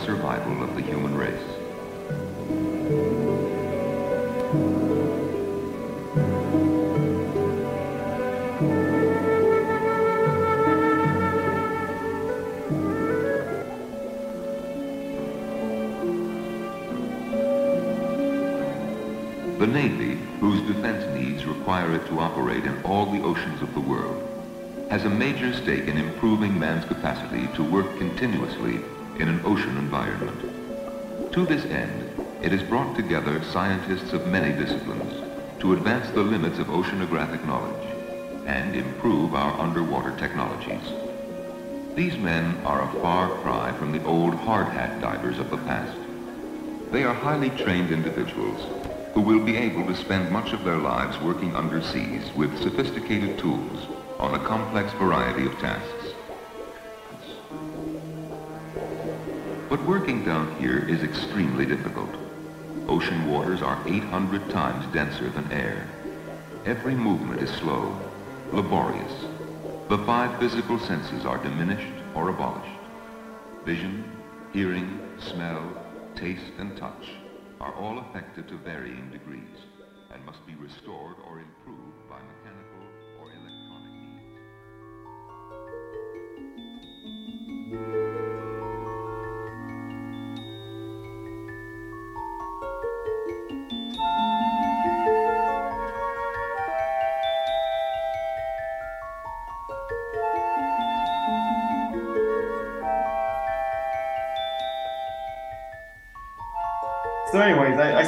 Survival of the human race. The Navy, whose defense needs require it to operate in all the oceans of the world, has a major stake in improving man's capacity to work continuously in an ocean environment. To this end, it has brought together scientists of many disciplines to advance the limits of oceanographic knowledge and improve our underwater technologies. These men are a far cry from the old hard hat divers of the past. They are highly trained individuals who will be able to spend much of their lives working underseas with sophisticated tools on a complex variety of tasks. But working down here is extremely difficult. Ocean waters are 800 times denser than air. Every movement is slow, laborious. The five physical senses are diminished or abolished. Vision, hearing, smell, taste, and touch are all affected to varying degrees and must be restored or improved by mechanical or electronic means.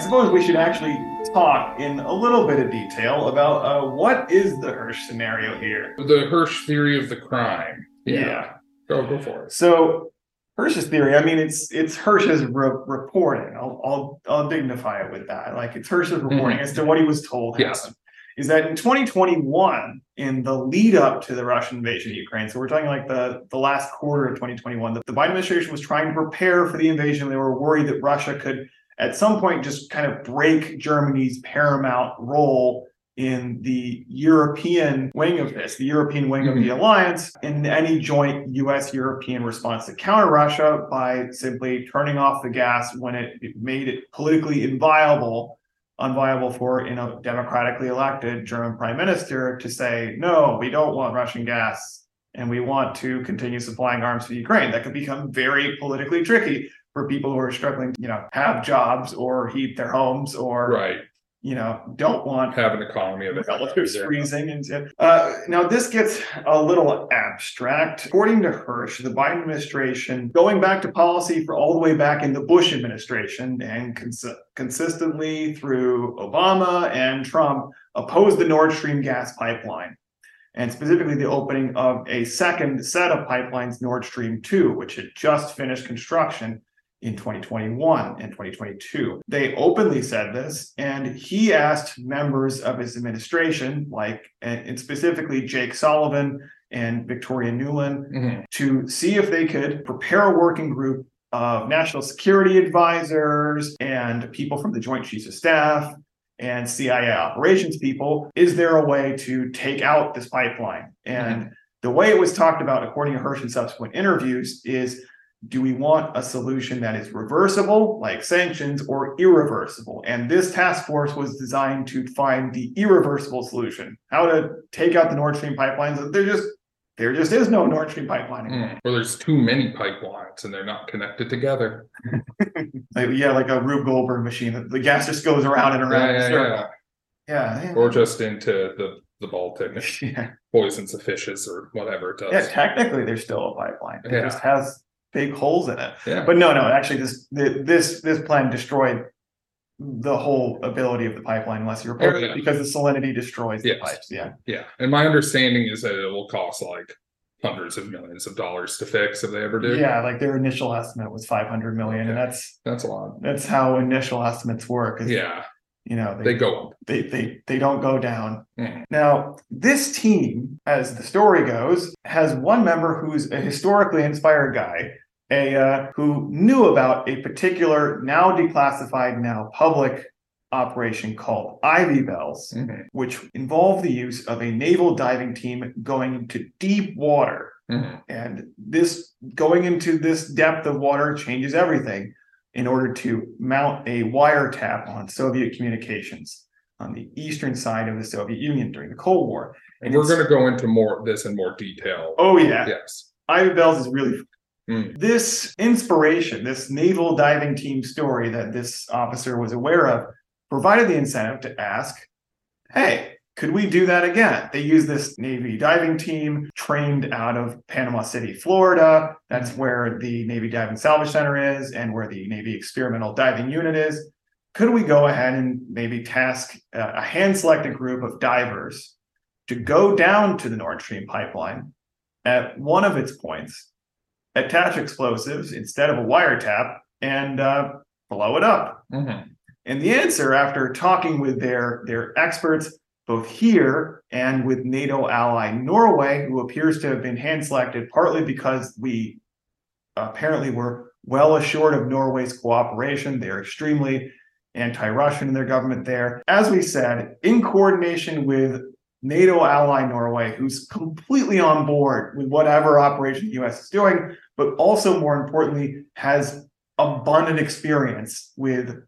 Suppose we should actually talk in a little bit of detail about uh, what is the Hersh scenario here. The Hersh theory of the crime. Yeah go go for it. So Hersh's theory, I mean, it's it's Hersh's re- reporting. I'll, I'll I'll dignify it with that. Like it's Hersh's reporting as to what he was told Mm-hmm. Yes. happened. Is that in 2021, in the lead up to the Russian invasion of Ukraine, so we're talking like the, the last quarter of 2021, the, the Biden administration was trying to prepare for the invasion. They were worried that Russia could at some point just kind of break Germany's paramount role in the European wing of this, the European wing of the mm-hmm. alliance, in any joint US European response to counter Russia by simply turning off the gas when it, it made it politically inviolable unviable for you know democratically elected German prime minister to say no, we don't want Russian gas and we want to continue supplying arms to Ukraine. That could become very politically tricky for people who are struggling to you know have jobs or heat their homes or Right. you know don't want Have an economy of relatives freezing and uh, now this gets a little abstract. According to Hersh the biden administration going back to policy for all the way back in the bush administration and cons- consistently through obama and trump opposed the nord stream gas pipeline and specifically the opening of a second set of pipelines nord stream 2 which had just finished construction in 2021 and 2022. They openly said this, and he asked members of his administration, like and specifically Jake Sullivan and Victoria Nuland, Mhm. to see if they could prepare a working group of national security advisors and people from the Joint Chiefs of Staff and CIA operations people. Is there a way to take out this pipeline? And the way it was talked about, according to Hersh in subsequent interviews, is do we want a solution that is reversible, like sanctions, or irreversible? And this task force was designed to find the irreversible solution, how to take out the Nord Stream pipelines. There just there just is no Nord Stream pipeline. anymore. Mm. Or there's too many pipelines and they're not connected together. Like, yeah, like a Rube Goldberg machine. The gas just goes around and around. Yeah, yeah, yeah. yeah. Or just into the, the Baltic yeah. poisons the fishes or whatever it does. Yeah, technically there's still a pipeline. It Yeah. just has big holes in it. Yeah. But no, no, actually this th- this this plan destroyed the whole ability of the pipeline unless you repair Oh, it because the salinity destroys the pipes. Yeah. Yeah. And my understanding is that it will cost like hundreds of millions of dollars to fix if they ever do. Yeah, like their initial estimate was 500 million and that's That's a lot. that's how initial estimates work. Yeah. You know, They go up. they they they don't go down. Mhm. Now, this team, as the story goes, has one member who's a historically inspired guy, a uh, who knew about a particular now declassified, now public operation called Ivy Bells, Mhm. which involved the use of a naval diving team going into deep water. Mhm. And this going into this depth of water changes everything in order to mount a wiretap on Soviet communications on the eastern side of the Soviet Union during the Cold War. And we're going to go into more this in more detail. Oh yeah, Yes. Ivy Bells is really Mm. this inspiration, this naval diving team story that this officer was aware of, provided the incentive to ask, "Hey, could we do that again?" They use this Navy diving team trained out of Panama City, Florida. That's where the Navy Diving Salvage Center is, and where the Navy Experimental Diving Unit is. Could we go ahead and maybe task a a hand-selected group of divers to go down to the Nord Stream pipeline at one of its points, attach explosives instead of a wiretap, and uh, blow it up? Mhm. And the answer, after talking with their, their experts, both here and with NATO ally Norway, who appears to have been hand selected partly because we apparently were well assured of Norway's cooperation. They're extremely anti Russian in their government there. As we said, in coordination with NATO ally Norway, who's completely on board with whatever operation the US is doing, but also more importantly, has abundant experience with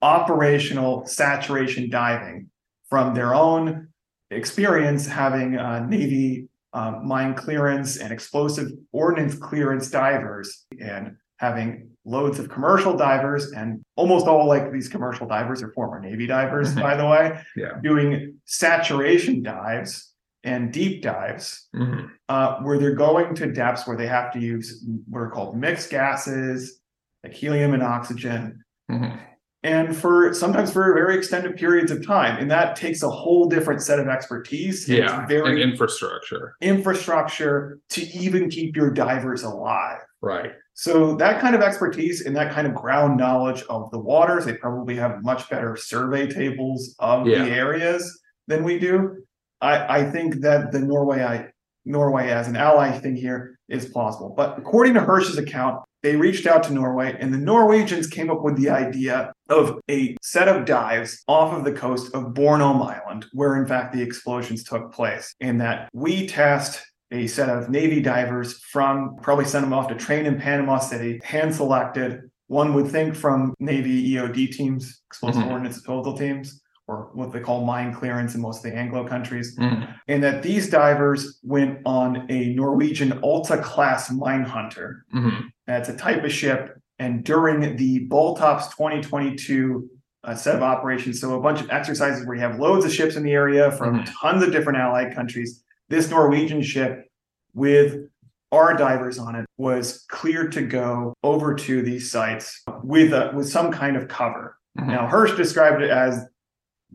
operational saturation diving from their own experience having uh, Navy um, mine clearance and explosive ordnance clearance divers and having loads of commercial divers and almost all like these commercial divers are former Navy divers, by the way, Yeah. doing saturation dives and deep dives Mhm. uh, where they're going to depths where they have to use what are called mixed gases, like helium and oxygen, Mhm. And for sometimes for very extended periods of time. And that takes a whole different set of expertise. Yeah. very And infrastructure. infrastructure to even keep your divers alive. Right. So that kind of expertise and that kind of ground knowledge of the waters, they probably have much better survey tables of Yeah. the areas than we do. I, I think that the Norway, I, Norway as an ally thing here is plausible. But according to Hersh's account, they reached out to Norway and the Norwegians came up with the idea of a set of dives off of the coast of Bornholm Island, where in fact the explosions took place. And that we tasked a set of Navy divers from probably sent them off to train in Panama City, hand selected one would think from Navy EOD teams, explosive Mhm. ordnance disposal teams, or what they call mine clearance in most of the Anglo countries, Mhm. and that these divers went on a Norwegian Alta class mine hunter. Mhm. That's a type of ship. And during the Baltops 2022 uh, set of operations, so a bunch of exercises where you have loads of ships in the area from Mhm. tons of different allied countries, this Norwegian ship with our divers on it was cleared to go over to these sites with a, with some kind of cover. Mhm. Now Hersh described it as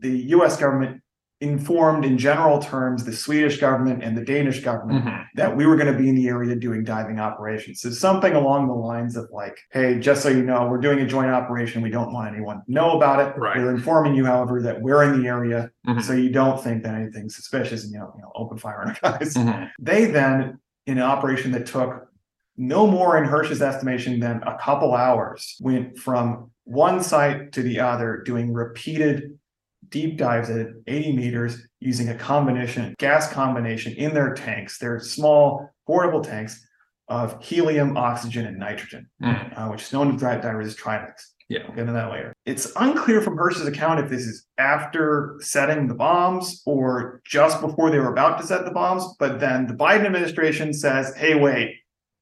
the U.S. government informed in general terms the Swedish government and the Danish government Mhm. that we were going to be in the area doing diving operations. So something along the lines of like, hey, just so you know, we're doing a joint operation. We don't want anyone to know about it. Right. We're informing you, however, that we're in the area, Mhm. so you don't think that anything's suspicious and you know, you know, open fire on our guys. Mhm. They then, in an operation that took no more in Hersh's estimation than a couple hours, went from one site to the other, doing repeated deep dives at 80 meters using a combination, gas combination in their tanks, their small portable tanks of helium, oxygen, and nitrogen, Mhm. uh, which is known to drive divers as Trimix. Yeah. We'll get into that later. It's unclear from Hersh's account if this is after setting the bombs or just before they were about to set the bombs. But then the Biden administration says, hey, wait,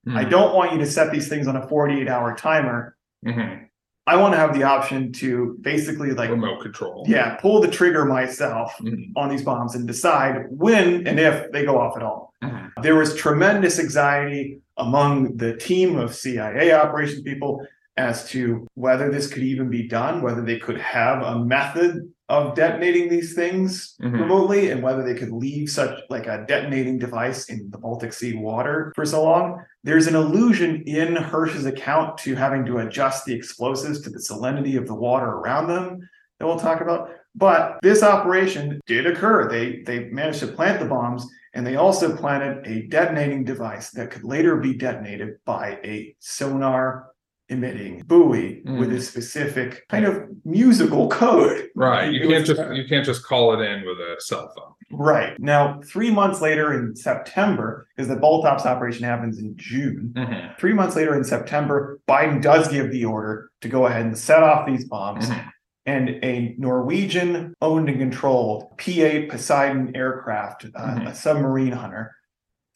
I Mhm. don't want you to set these things on a 48 hour timer. Mhm. I want to have the option to basically like, Remote control. yeah, pull the trigger myself Mhm. on these bombs and decide when and if they go off at all. Mhm. There was tremendous anxiety among the team of CIA operations people as to whether this could even be done, whether they could have a method of detonating these things Mhm. remotely, and whether they could leave such like a detonating device in the Baltic Sea water for so long. There's an allusion in Hersh's account to having to adjust the explosives to the salinity of the water around them that we'll talk about. But this operation did occur. They they managed to plant the bombs and they also planted a detonating device that could later be detonated by a sonar emitting buoy with a specific kind of musical code. Right. You can't just you can't just call it in with a cell phone. Right. Now, three months later in September, because the Baltops operation happens in June. Mhm. Three months later in September, Biden does give the order to go ahead and set off these bombs. Mhm. And a Norwegian owned and controlled P 8 Poseidon aircraft, uh, Mhm. a submarine hunter,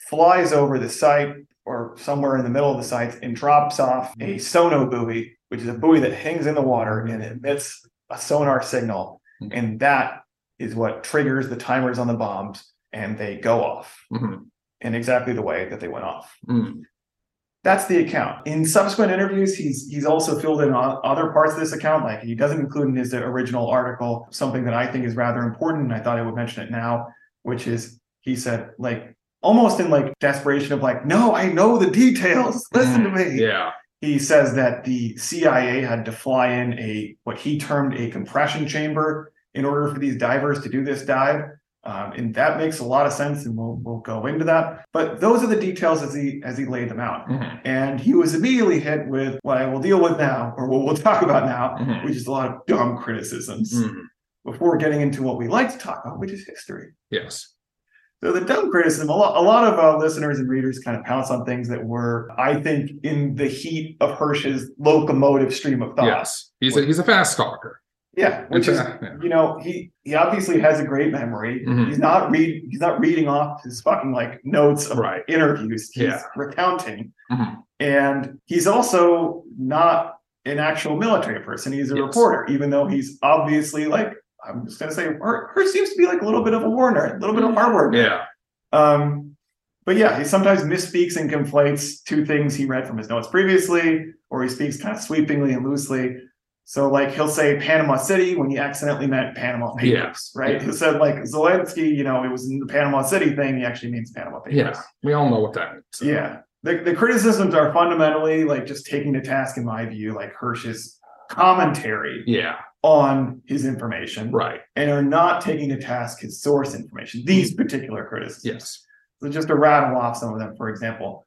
flies over the site or somewhere in the middle of the site and drops off a sono buoy, which is a buoy that hangs in the water and emits a sonar signal. Mhm. And that is what triggers the timers on the bombs and they go off Mhm. in exactly the way that they went off. Mhm. That's the account. In subsequent interviews, he's he's also filled in on other parts of this account. Like he doesn't include in his original article something that I think is rather important. And I thought I would mention it now, which is he said like almost in like desperation of like, no, I know the details. Listen to me. Yeah. He says that the CIA had to fly in a what he termed a compression chamber in order for these divers to do this dive. Um, and that makes a lot of sense, and we'll we'll go into that. But those are the details as he as he laid them out. Mhm. And he was immediately hit with what I will deal with now, or what we'll talk about now, Mhm. which is a lot of dumb criticisms. Mhm. Before getting into what we like to talk about, which is history. Yes. So the dumb criticism, a lot, a lot of uh, listeners and readers kind of pounce on things that were, I think, in the heat of Hersh's locomotive stream of thought. Yes. He's a he's a fast talker. Yeah, which is, Yeah. you know, he he obviously has a great memory. Mhm. He's not read he's not reading off his fucking like notes of Right. interviews. He's Yeah. recounting, Mhm. and he's also not an actual military person. He's a Yes. reporter, even though he's obviously like I'm just gonna say, Hersh seems to be like a little bit of a war nerd, a little bit of hardware. nerd. Yeah. Um, but yeah, he sometimes misspeaks and conflates two things he read from his notes previously, or he speaks kind of sweepingly and loosely. So, like, he'll say Panama City when he accidentally meant Panama Papers, Yes, right? yeah. He said, like, Zelensky, you know, it was in the Panama City thing. He actually means Panama Papers. Yeah. We all know what that means. Yeah. The, the criticisms are fundamentally like just taking to task, in my view, like Hersh's commentary Yeah. On his information Right. and are not taking to task his source information, these particular criticisms. Yes. So just to rattle off some of them, for example,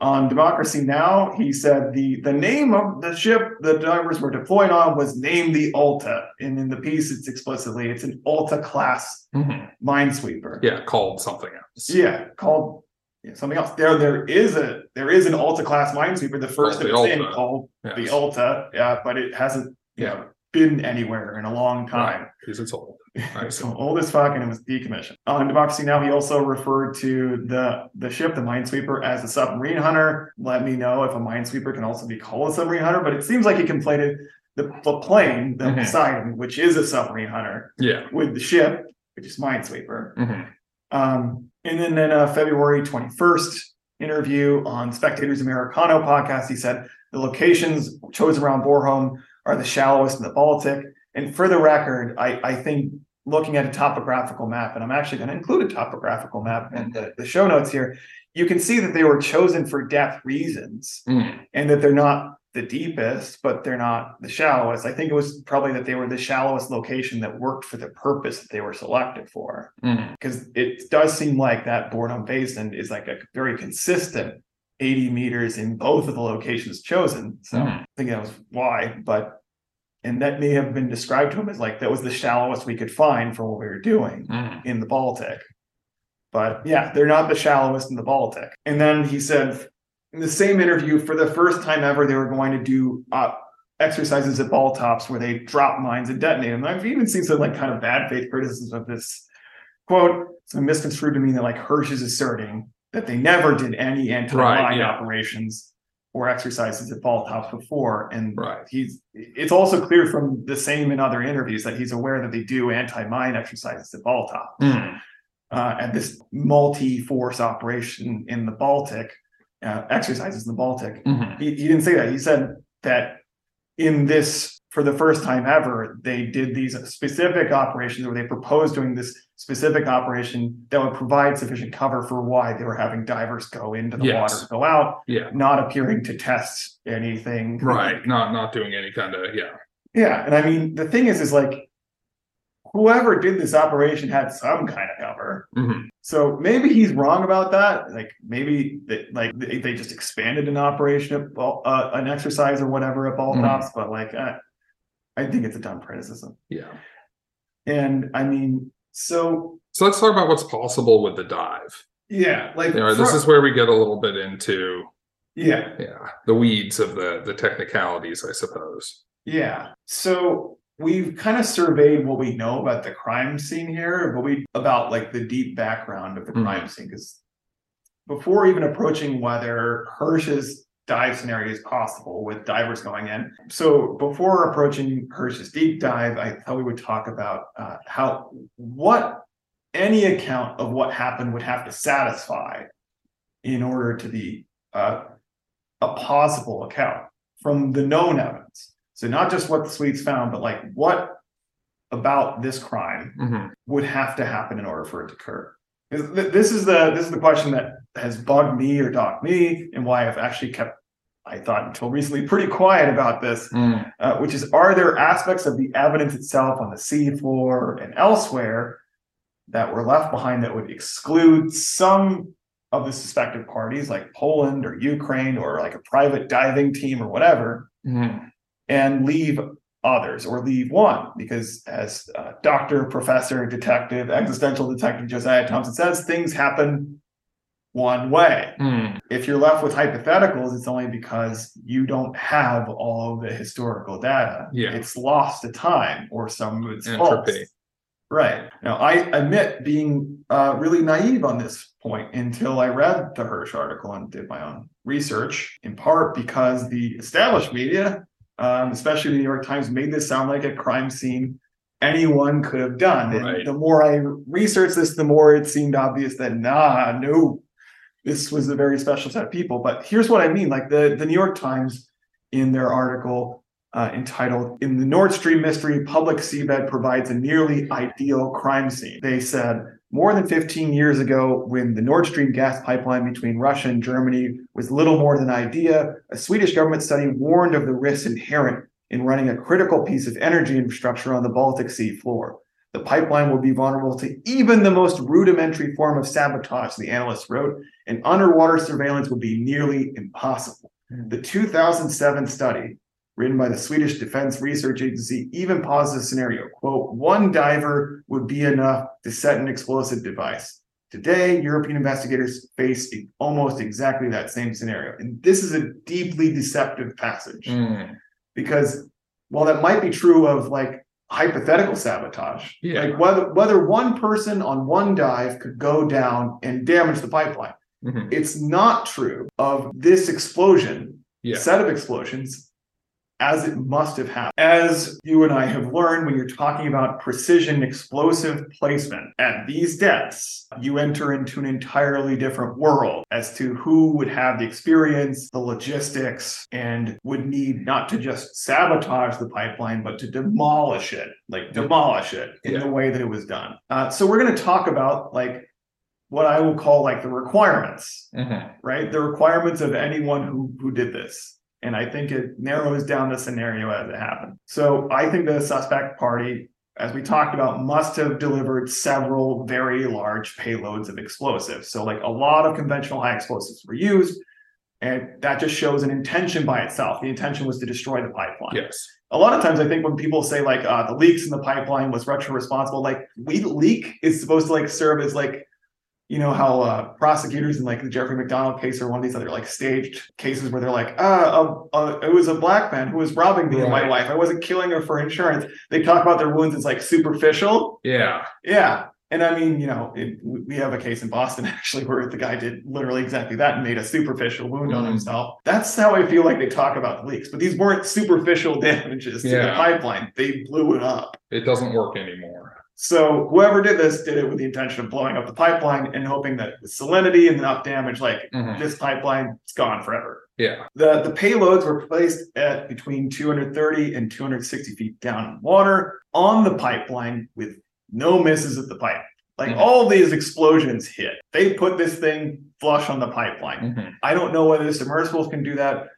on Democracy Now, he said the the name of the ship the divers were deployed on was named the Alta, and in the piece it's explicitly it's an Alta class Mhm. minesweeper. Yeah. Called something else. Yeah, called yeah, something else. There, there is a there is an Alta class minesweeper, the first of the its name called the Alta. Yeah, but it hasn't you Yeah. know been anywhere in a long time. Right, because it's old. It's see. old as fuck and it was decommissioned. On Democracy Now, he also referred to the the ship, the Minesweeper, as a submarine hunter. Let me know if a minesweeper can also be called a submarine hunter, but it seems like he conflated the, the plane, the Mhm. Poseidon, which is a submarine hunter, Yeah. with the ship, which is Minesweeper. mhm, Um, and then in a February 21st interview on Spectators Americano podcast, he said the locations chosen around Bornholm are the shallowest in the Baltic. And for the record, I, I think looking at a topographical map, and I'm actually going to include a topographical map in the, the show notes here, you can see that they were chosen for depth reasons mm, and that they're not the deepest, but they're not the shallowest. I think it was probably that they were the shallowest location that worked for the purpose that they were selected for mm, because it does seem like that Bornholm Basin is like a very consistent 80 meters in both of the locations chosen. So Mhm. I think that was why, but and that may have been described to him as like that was the shallowest we could find for what we were doing mm, in the Baltic. But yeah, they're not the shallowest in the Baltic. And then he said in the same interview, for the first time ever, they were going to do uh, exercises at Baltops where they drop mines and detonate them. I've even seen some like kind of bad faith criticisms of this quote. Some misconstrued to mean that like Hersh is asserting that they never did any anti-mine Right, yeah. operations or exercises at Baltops before. And Right. he's it's also clear from the same in other interviews that he's aware that they do anti-mine exercises at Baltop mm, uh, at this multi-force operation in the Baltic, uh, exercises in the Baltic. mhm, He, he didn't say that. He said that in this, for the first time ever, they did these specific operations where they proposed doing this specific operation that would provide sufficient cover for why they were having divers go into the Yes. water, go out, Yeah. not appearing to test anything. Right. Not not doing any kind of yeah. Yeah, and I mean the thing is, is like whoever did this operation had some kind of cover. mhm, So maybe he's wrong about that. Like maybe they, like they, they just expanded an operation at uh, an exercise or whatever at ball Mhm. tops, but like uh, I think it's a dumb criticism. Yeah. And I mean, so So let's talk about what's possible with the dive. yeah, like You know, this is where we get a little bit into yeah, yeah the weeds of the the technicalities, I suppose. yeah. So we've kind of surveyed what we know about the crime scene here, but we about like the deep background of the Mhm. crime scene because before even approaching whether Hersh's dive scenario is possible with divers going in. So before approaching Hersh's deep dive, I thought we would talk about uh, how what any account of what happened would have to satisfy in order to be uh, a plausible account from the known evidence. So not just what the Swedes found, but like what about this crime Mhm, would have to happen in order for it to occur? This is the this is the question that has bugged me or dogged me, and why I've actually kept, I thought until recently, pretty quiet about this. mm, Uh, which is, are there aspects of the evidence itself on the seafloor and elsewhere that were left behind that would exclude some of the suspected parties, like Poland or Ukraine or like a private diving team or whatever, mhm, and leave others or leave one. Because as uh, doctor professor detective existential detective josiah thompson says things happen one way. Mm, if you're left with hypotheticals it's only because you don't have all of the historical data. Yeah. it's lost to time or some of it's false. Entropy. right. Now i admit being uh, really naive on this point until i read the Hersh article and did my own research in part because the established media um, especially the New York Times, made this sound like a crime scene anyone could have done. And Right. the more I researched this, the more it seemed obvious that nah, no, this was a very special set of people. But here's what I mean: like the the New York Times, in their article uh, entitled "In the Nord Stream Mystery, Public Seabed Provides a Nearly Ideal Crime Scene," they said. More than 15 years ago, when the Nord Stream gas pipeline between Russia and Germany was little more than an idea, a Swedish government study warned of the risks inherent in running a critical piece of energy infrastructure on the Baltic Sea floor. The pipeline will be vulnerable to even the most rudimentary form of sabotage, the analysts wrote, and underwater surveillance would be nearly impossible. Hmm. The 2007 study, written by the Swedish Defense Research Agency, even posits a scenario, quote, one diver would be enough to set an explosive device. Today, European investigators face almost exactly that same scenario. And this is a deeply deceptive passage Mm, because while that might be true of like hypothetical sabotage, Yeah. like whether whether one person on one dive could go down and damage the pipeline, mhm, it's not true of this explosion, Yeah. set of explosions, as it must have happened. As you and I have learned, when you're talking about precision explosive placement at these depths, you enter into an entirely different world as to who would have the experience, the logistics, and would need not to just sabotage the pipeline, but to demolish it, like demolish it in Yeah. the way that it was done. Uh, so we're going to talk about like what I will call like the requirements mhm. right? The requirements of anyone who who did this. And I think it narrows down the scenario as it happened. So I think the suspect party, as we talked about, must have delivered several very large payloads of explosives. So like a lot of conventional high explosives were used. And that just shows an intention by itself. The intention was to destroy the pipeline Yes. a lot of times I think when people say like uh, the leaks in the pipeline was retro responsible, like we leak is supposed to like serve as like, you know how uh, prosecutors in like the Jeffrey MacDonald case or one of these other like staged cases where they're like, ah, uh, uh, it was a black man who was robbing me and my wife. I wasn't killing her for insurance. They talk about their wounds as like superficial. Yeah. Yeah. And I mean, you know, it, we have a case in Boston actually where the guy did literally exactly that and made a superficial wound on Mhm. himself. That's how I feel like they talk about the leaks, but these weren't superficial damages to the pipeline. They blew it up. It doesn't work anymore. So whoever did this did it with the intention of blowing up the pipeline and hoping that with salinity and enough damage, like Mhm. this pipeline is gone forever. Yeah. The the payloads were placed at between 230 and 260 feet down in water on the pipeline with no misses at the pipe. Like Mhm. all these explosions hit. They put this thing flush on the pipeline. Mhm. I don't know whether the submersibles can do that,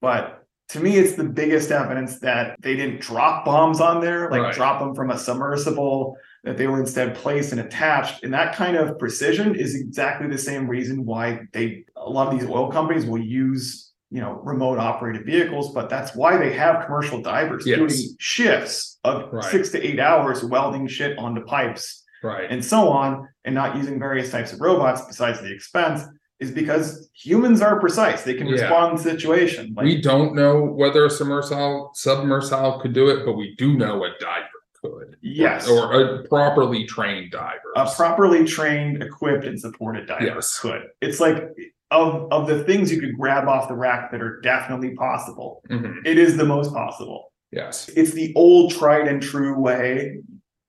but to me, it's the biggest evidence that they didn't drop bombs on there, like Right. drop them from a submersible, that they were instead placed and attached. And that kind of precision is exactly the same reason why they, a lot of these oil companies will use, you know, remote operated vehicles, but that's why they have commercial divers Yes. doing shifts of Right. six to eight hours welding shit onto pipes Right. and so on, and not using various types of robots besides the expense, is because humans are precise. They can Yeah. respond to the situation. Like, we don't know whether a submersible submersible could do it, but we do know a diver could. yes, Or a properly trained diver. a properly trained, equipped, and supported diver Yes. could. It's like of of the things you could grab off the rack that are definitely possible. Mhm. It is the most possible. Yes. It's the old tried and true way,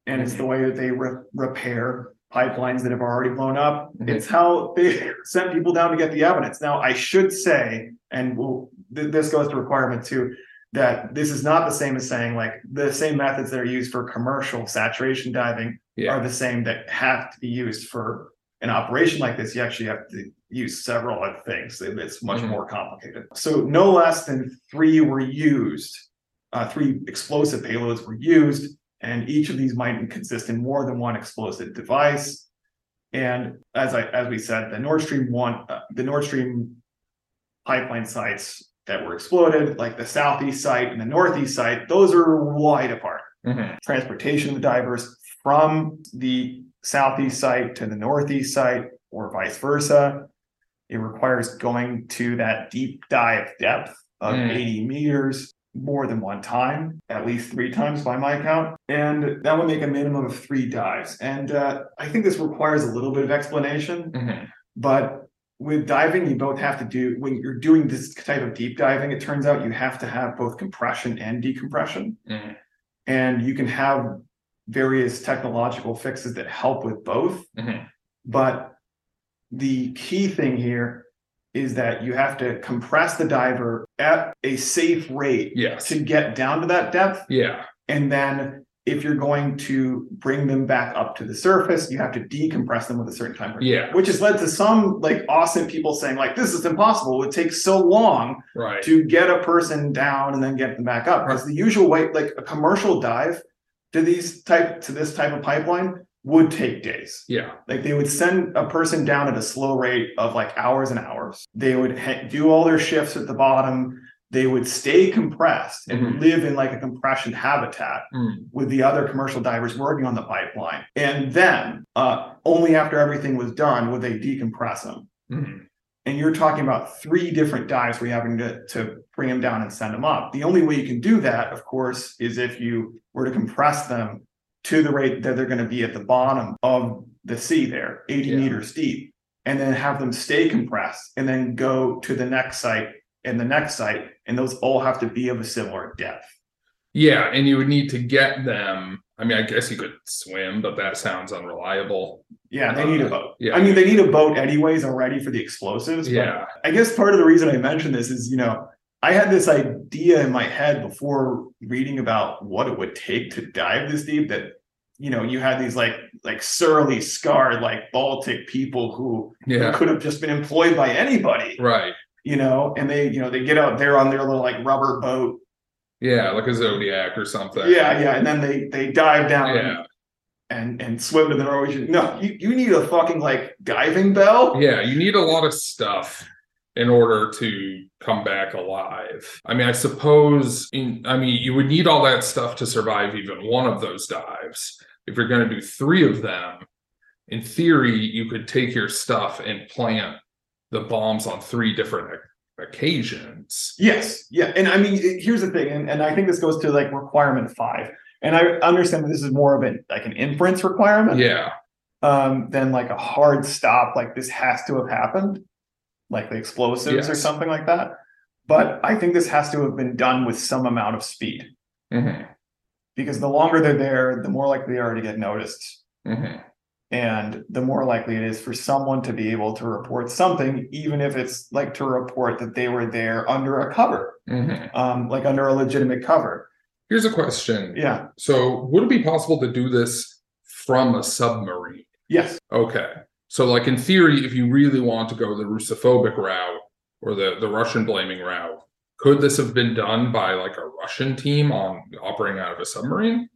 and it's Mhm. the way that they re- repair pipelines that have already blown up. Mhm. It's how they sent people down to get the evidence. Now, I should say, and we'll, th- this goes to requirement too, that this is not the same as saying like the same methods that are used for commercial saturation diving Yeah. are the same that have to be used for an operation like this. You actually have to use several other things. It's much Mhm. more complicated. So no less than three were used. Uh, three explosive payloads were used, and each of these might consist in more than one explosive device. And as I as we said, the Nord Stream one, uh, the Nord Stream pipeline sites that were exploded, like the southeast site and the northeast site, those are wide apart Mhm. transportation of the divers from the southeast site to the northeast site or vice versa. It requires going to that deep dive depth of Mm. 80 meters more than one time, at least three times by my count. And that would make a minimum of three dives. And uh, I think this requires a little bit of explanation. Mhm. But with diving, you both have to do when you're doing this type of deep diving, it turns out you have to have both compression and decompression. Mhm. And you can have various technological fixes that help with both. Mhm. But the key thing here is that you have to compress the diver at a safe rate Yes. to get down to that depth. Yeah. And then if you're going to bring them back up to the surface, you have to decompress them with a certain time frame. Yeah. Which has led to some like awesome people saying, like, this is impossible. It takes so long Right. to get a person down and then get them back up. Because the usual way, like a commercial dive to these type to this type of pipeline would take days. Yeah. Like they would send a person down at a slow rate of like hours and hours. They would ha- do all their shifts at the bottom. they would stay compressed and Mhm. live in like a compression habitat Mm, with the other commercial divers working on the pipeline. And then, uh, only after everything was done would they decompress them. mm, And you're talking about three different dives where you're having to, to bring them down and send them up. The only way you can do that, of course, is if you were to compress them to the rate that they're going to be at the bottom of the sea there, 80 Yeah. meters deep, and then have them stay compressed and then go to the next site and the next site. And those all have to be of a similar depth. Yeah, and you would need to get them. I mean, I guess you could swim, but that sounds unreliable. Yeah, they need a Uh, boat. yeah. I mean, they need a boat anyways already for the explosives. but Yeah. I guess part of the reason I mentioned this is, you know, I had this idea in my head before reading about what it would take to dive this deep that, you know, you had these like like surly, scarred, like Baltic people who, Yeah. could have just been employed by anybody, Right. you know, and they, you know, they get out there on their little like rubber boat. Yeah, like a zodiac or something. Yeah, yeah. And then they they dive down Yeah. and and swim to the Norwegian. No, you, you need a fucking like diving bell. Yeah, you need a lot of stuff in order to come back alive. I mean, I suppose in I mean, you would need all that stuff to survive even one of those dives. If you're going to do 3 of them, in theory, you could take your stuff and plant the bombs on three different occasions. Yes, yeah, and I mean, here's the thing, and, and I think this goes to like requirement five, and I understand that this is more of a like an inference requirement, Yeah. um, than like a hard stop, like this has to have happened, like the explosives or something like that. But I think this has to have been done with some amount of speed Mhm. because the longer they're there, the more likely they are to get noticed, Mhm. and the more likely it is for someone to be able to report something, even if it's like to report that they were there under a cover, Mhm. um, like under a legitimate cover. Here's a question. Yeah. So, would it be possible to do this from a submarine? Yes. Okay. So, like in theory, if you really want to go the Russophobic route or the, the Russian blaming route, could this have been done by like a Russian team on operating out of a submarine?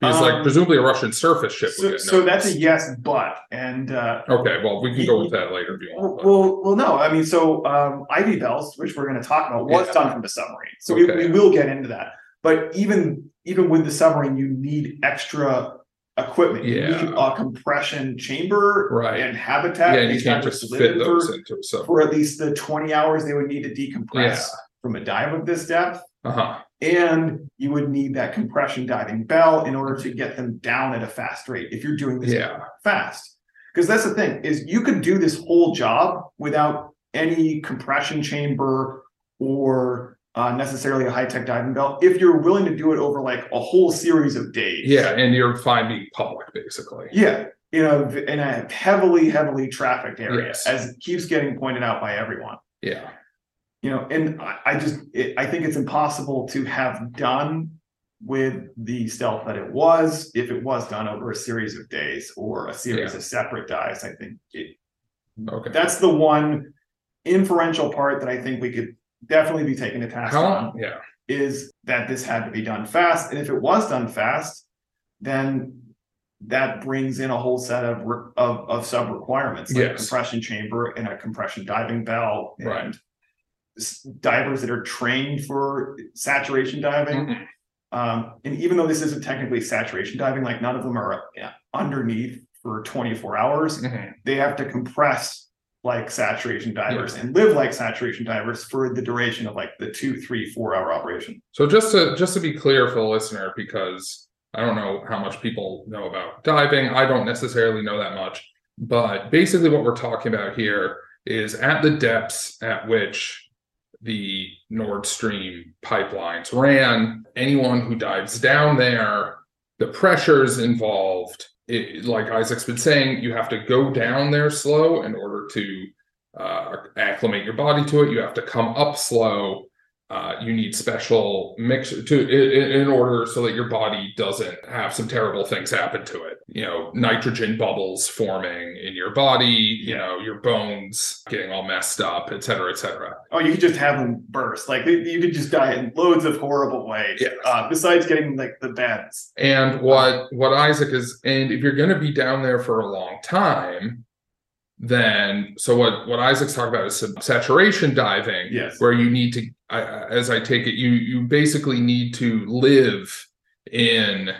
Because like Um, presumably a Russian surface ship So, so that's a yes, but and uh, Okay, well we can go with that later if you well, want. well, well, no, I mean, so um, Ivy Bells, which we're going to talk about, was Yeah. done from the submarine. So we, we will get into that. But even even with the submarine, you need extra equipment. You Yeah. need a compression chamber Right. and habitat. yeah, and you can't just fit those for, into submarine. for at least the twenty hours they would need to decompress from a dive of this depth. Uh-huh. And you would need that compression diving bell in order to get them down at a fast rate if you're doing this Yeah. fast. Because that's the thing is you could do this whole job without any compression chamber or uh, necessarily a high tech diving bell if you're willing to do it over like a whole series of days. Yeah, and you're fine being public basically. Yeah. You know, in a heavily, heavily trafficked area, Yes. as keeps getting pointed out by everyone. Yeah. you know and i, I just it, i think it's impossible to have done with the stealth that it was if it was done over a series of days or a series Yeah. of separate dives i think it, Okay. that's the one inferential part that i think we could definitely be taken to task on yeah. is that this had to be done fast and if it was done fast then that brings in a whole set of re- of, of sub requirements like Yes. compression chamber and a compression diving bell and Right. divers that are trained for saturation diving Mhm. um, and even though this isn't technically saturation diving like none of them are uh, underneath for 24 hours Mhm. they have to compress like saturation divers and live like saturation divers for the duration of like the two three four hour operation So just to just to be clear for the listener, because I don't know how much people know about diving. I don't necessarily know that much, but basically what we're talking about here is at the depths at which the Nord Stream pipelines ran, anyone who dives down there, the pressures involved, it, like Isaac's been saying, you have to go down there slow in order to uh, acclimate your body to it. You have to come up slow uh, you need special mix to in, in order so that your body doesn't have some terrible things happen to it. You know, nitrogen bubbles forming in your body. You know, your bones getting all messed up, et cetera, et cetera. oh you could just have them burst like you could just die in loads of horrible ways Yes. uh, besides getting like the bends. And what what Isaac is, and if you're going to be down there for a long time, then so what what Isaac's talking about is saturation diving, Yes. where you need to, I, as I take it, you you basically need to live in.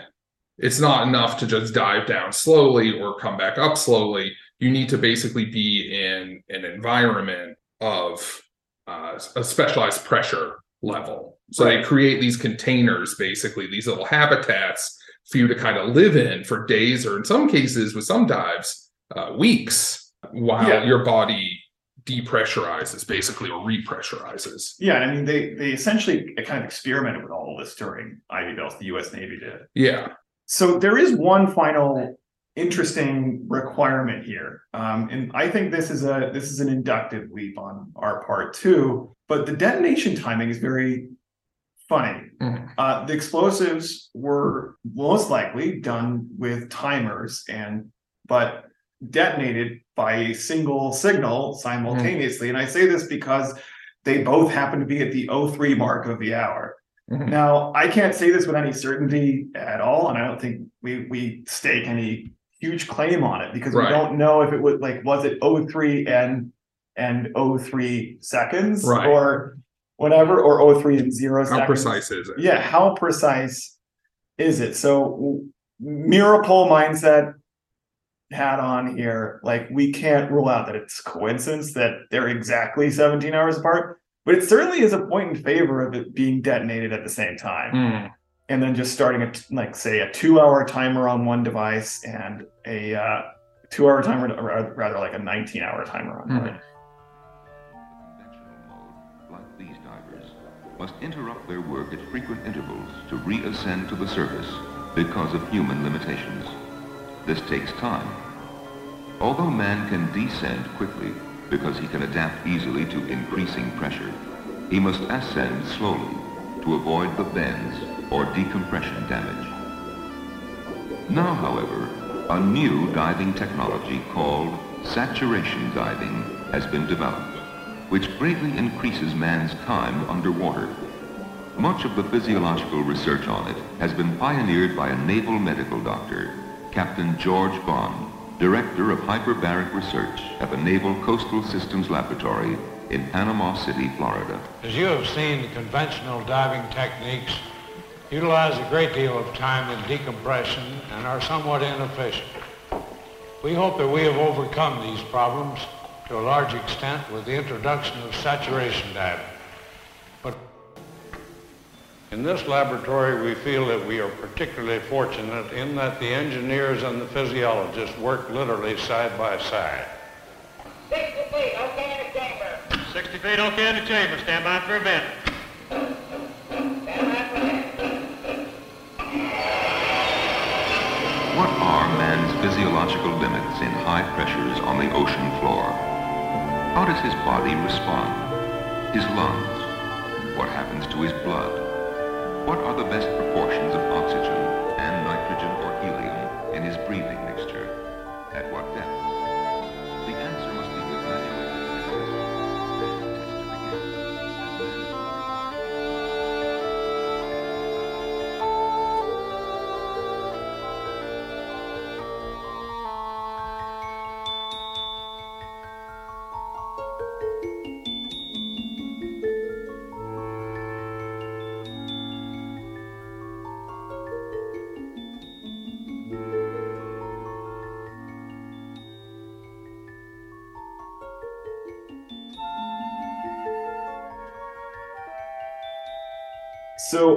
It's not enough to just dive down slowly or come back up slowly. You need to basically be in an environment of uh, a specialized pressure level. So they create these containers, basically these little habitats for you to kind of live in for days, or in some cases, with some dives, uh, weeks, while Yeah. your body depressurizes, basically, or repressurizes. Yeah, I mean they they essentially kind of experimented with all of this during Ivy Bells. The U.S. Navy did. Yeah. So there is one final interesting requirement here, um, and I think this is a this is an inductive leap on our part too. But the detonation timing is very funny. Mhm. Uh, the explosives were most likely done with timers, and but detonated by a single signal simultaneously. And I say this because they both happen to be at the 03 mark of the hour. Mhm. Now, I can't say this with any certainty at all, and I don't think we we stake any huge claim on it because Right. we don't know if it was like was it 03 and and 03 seconds Right. or whatever or 03 and 0 How seconds. precise is it? Yeah, how precise is it? So miracle mindset hat on here. Like we can't rule out that it's coincidence that they're exactly 17 hours apart, but it certainly is a point in favor of it being detonated at the same time. Mm. And then just starting a like say a two hour timer on one device and a uh, two hour timer, or rather like a 19 hour timer on Mhm. one. like these divers, must interrupt their work at frequent intervals to reascend to the surface because of human limitations. This takes time. Although man can descend quickly because he can adapt easily to increasing pressure, he must ascend slowly to avoid the bends or decompression damage. Now, however, a new diving technology called saturation diving has been developed, which greatly increases man's time underwater. Much of the physiological research on it has been pioneered by a naval medical doctor, Captain George Bond, Director of Hyperbaric Research at the Naval Coastal Systems Laboratory in Panama City, Florida. As you have seen, conventional diving techniques utilize a great deal of time in decompression and are somewhat inefficient. We hope that we have overcome these problems to a large extent with the introduction of saturation diving. But in this laboratory, we feel that we are particularly fortunate in that the engineers and the physiologists work literally side by side. 60 feet, okay in the chamber. 60 feet okay in the chamber. Stand by for event. Stand by for that. What are man's physiological limits in high pressures on the ocean floor? How does his body respond? His lungs? What happens to his blood? What are the best proportions of oxygen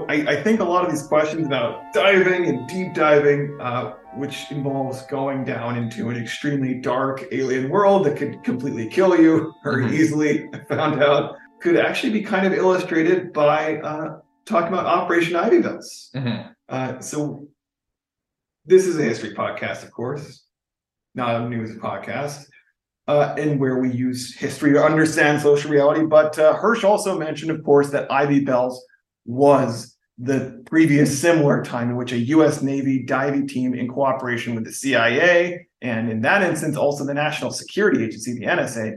So I, I think a lot of these questions about diving and deep diving, uh, which involves going down into an extremely dark alien world that could completely kill you very Mhm. easily, I found out, could actually be kind of illustrated by uh, talking about Operation Ivy Bells. Mhm. Uh, so this is a history podcast, of course, not a news podcast, uh, and where we use history to understand social reality. But uh, Hersh also mentioned, of course, that Ivy Bells was the previous similar time in which a U.S. Navy diving team, in cooperation with the CIA, and in that instance also the National Security Agency, the NSA,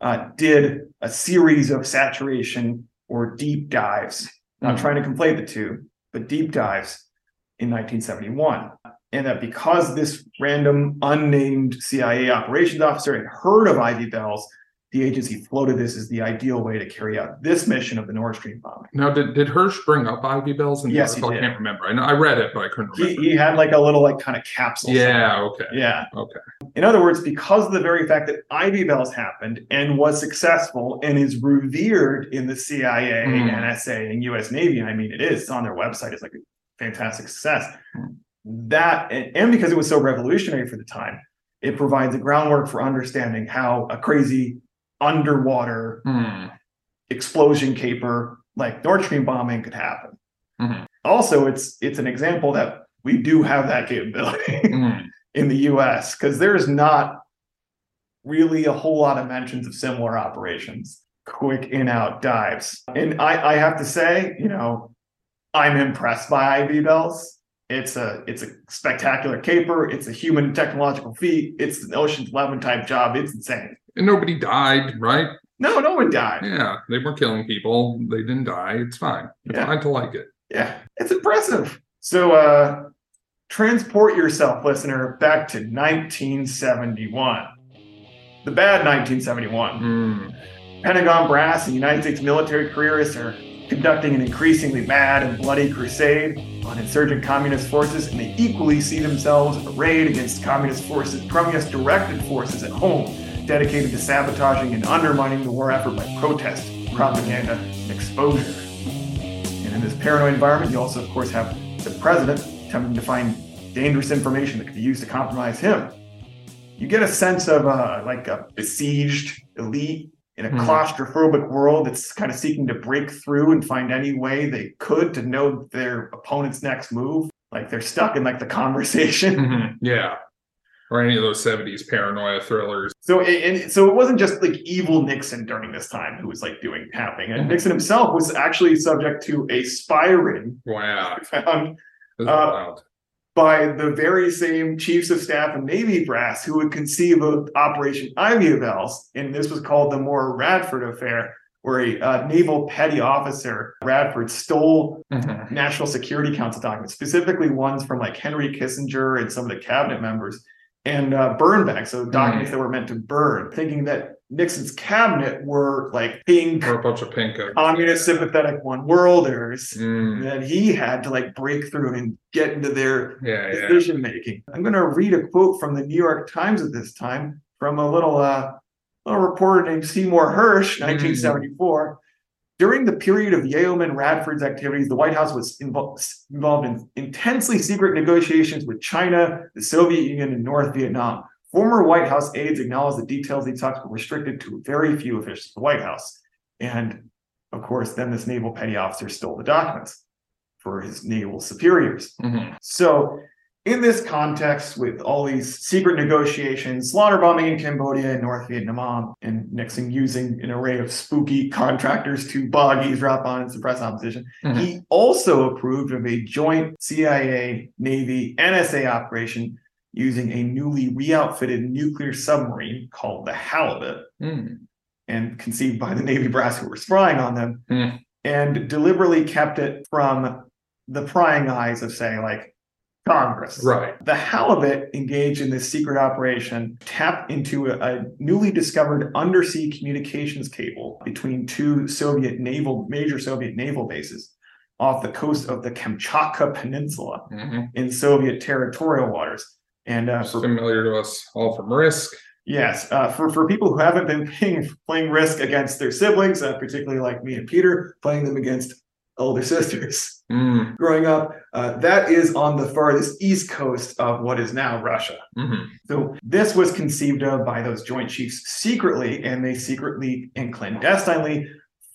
uh, did a series of saturation or deep dives. Not Mhm. trying to conflate the two, but deep dives in 1971. and that because this random unnamed CIA operations officer had heard of Ivy Bells, the agency floated this as the ideal way to carry out this mission of the Nord Stream bombing. Now, did, did Hersh bring up Ivy Bells? in the Yes, he article? I can't remember. I know I read it, but I couldn't He, remember. he had like a little like kind of capsule. Yeah. Okay. Yeah. Okay. In other words, because of the very fact that Ivy Bells happened and was successful and is revered in the CIA, Hmm. NSA, and US Navy, I mean, it is on their website, it's like a fantastic success. Hmm. That, and and because it was so revolutionary for the time, it provides a groundwork for understanding how a crazy underwater Hmm. explosion caper like Nord Stream bombing could happen. Mhm. Also, it's it's an example that we do have that capability Hmm. in the US because there's not really a whole lot of mentions of similar operations, quick in out dives. And I, I have to say, you know, I'm impressed by Ivy Bells. It's a it's a spectacular caper. It's a human technological feat. It's an Ocean's Eleven type job. It's insane. And nobody died, right? No, no one died. Yeah, they were killing people. They didn't die. It's fine. It's Yeah. fine to like it. Yeah, it's impressive. So uh transport yourself, listener, back to 1971. The bad 1971. Hmm. Pentagon brass and United States military careerists are conducting an increasingly mad and bloody crusade on insurgent communist forces, and they equally see themselves arrayed against communist forces, communist directed forces at home, dedicated to sabotaging and undermining the war effort by protest, propaganda, and exposure. And in this paranoid environment, you also, of course, have the president attempting to find dangerous information that could be used to compromise him. You get a sense of uh, like a besieged elite in a Mhm. claustrophobic world that's kind of seeking to break through and find any way they could to know their opponent's next move. Like they're stuck in like the conversation. Mhm. Yeah. Or any of those 70s paranoia thrillers. So it, and so it wasn't just like evil Nixon during this time who was like doing happening. And Mhm. Nixon himself was actually subject to a spy ring Wow. found Uh, by the very same chiefs of staff and Navy brass who would conceive of Operation Ivy Bells. And this was called the Moorer Radford affair, where a uh, naval petty officer, Radford, stole Mhm. National Security Council documents, specifically ones from like Henry Kissinger and some of the cabinet members, and uh, burn back, so documents that were meant to burn, thinking that Nixon's cabinet were like pink, Or a bunch of pink. communist sympathetic one worlders Mm. that he had to like break through and get into their Yeah, yeah. decision making. I'm going to read a quote from the New York Times at this time from a little uh, little reporter named Seymour Hersh, 1974. During the period of Yeoman Radford's activities, the White House was invo- involved in intensely secret negotiations with China, the Soviet Union, and North Vietnam. Former White House aides acknowledged the details of these talks were restricted to very few officials of the White House. And of course, then this naval petty officer stole the documents for his naval superiors. Mhm. So, in this context, with all these secret negotiations, slaughter bombing in Cambodia and North Vietnam, and Nixon using an array of spooky contractors to bog, eavesdrop on, and suppress opposition, Mhm. he also approved of a joint CIA, Navy, NSA operation using a newly re-outfitted nuclear submarine called the Halibut Mm. and conceived by the Navy brass who were spying on them, Hmm. and deliberately kept it from the prying eyes of, say, like Congress. Right. The halibut engaged in this secret operation tapped into a, a newly discovered undersea communications cable between two Soviet naval, major Soviet naval bases off the coast of the Kamchatka Peninsula Mhm. in Soviet territorial waters. And uh, for familiar to us all from Risk. Yes, uh, for for people who haven't been playing playing Risk against their siblings, uh, particularly like me and Peter, playing them against older sisters Mm. growing up, uh, that is on the farthest east coast of what is now Russia. Mhm. So this was conceived of by those Joint Chiefs secretly, and they secretly and clandestinely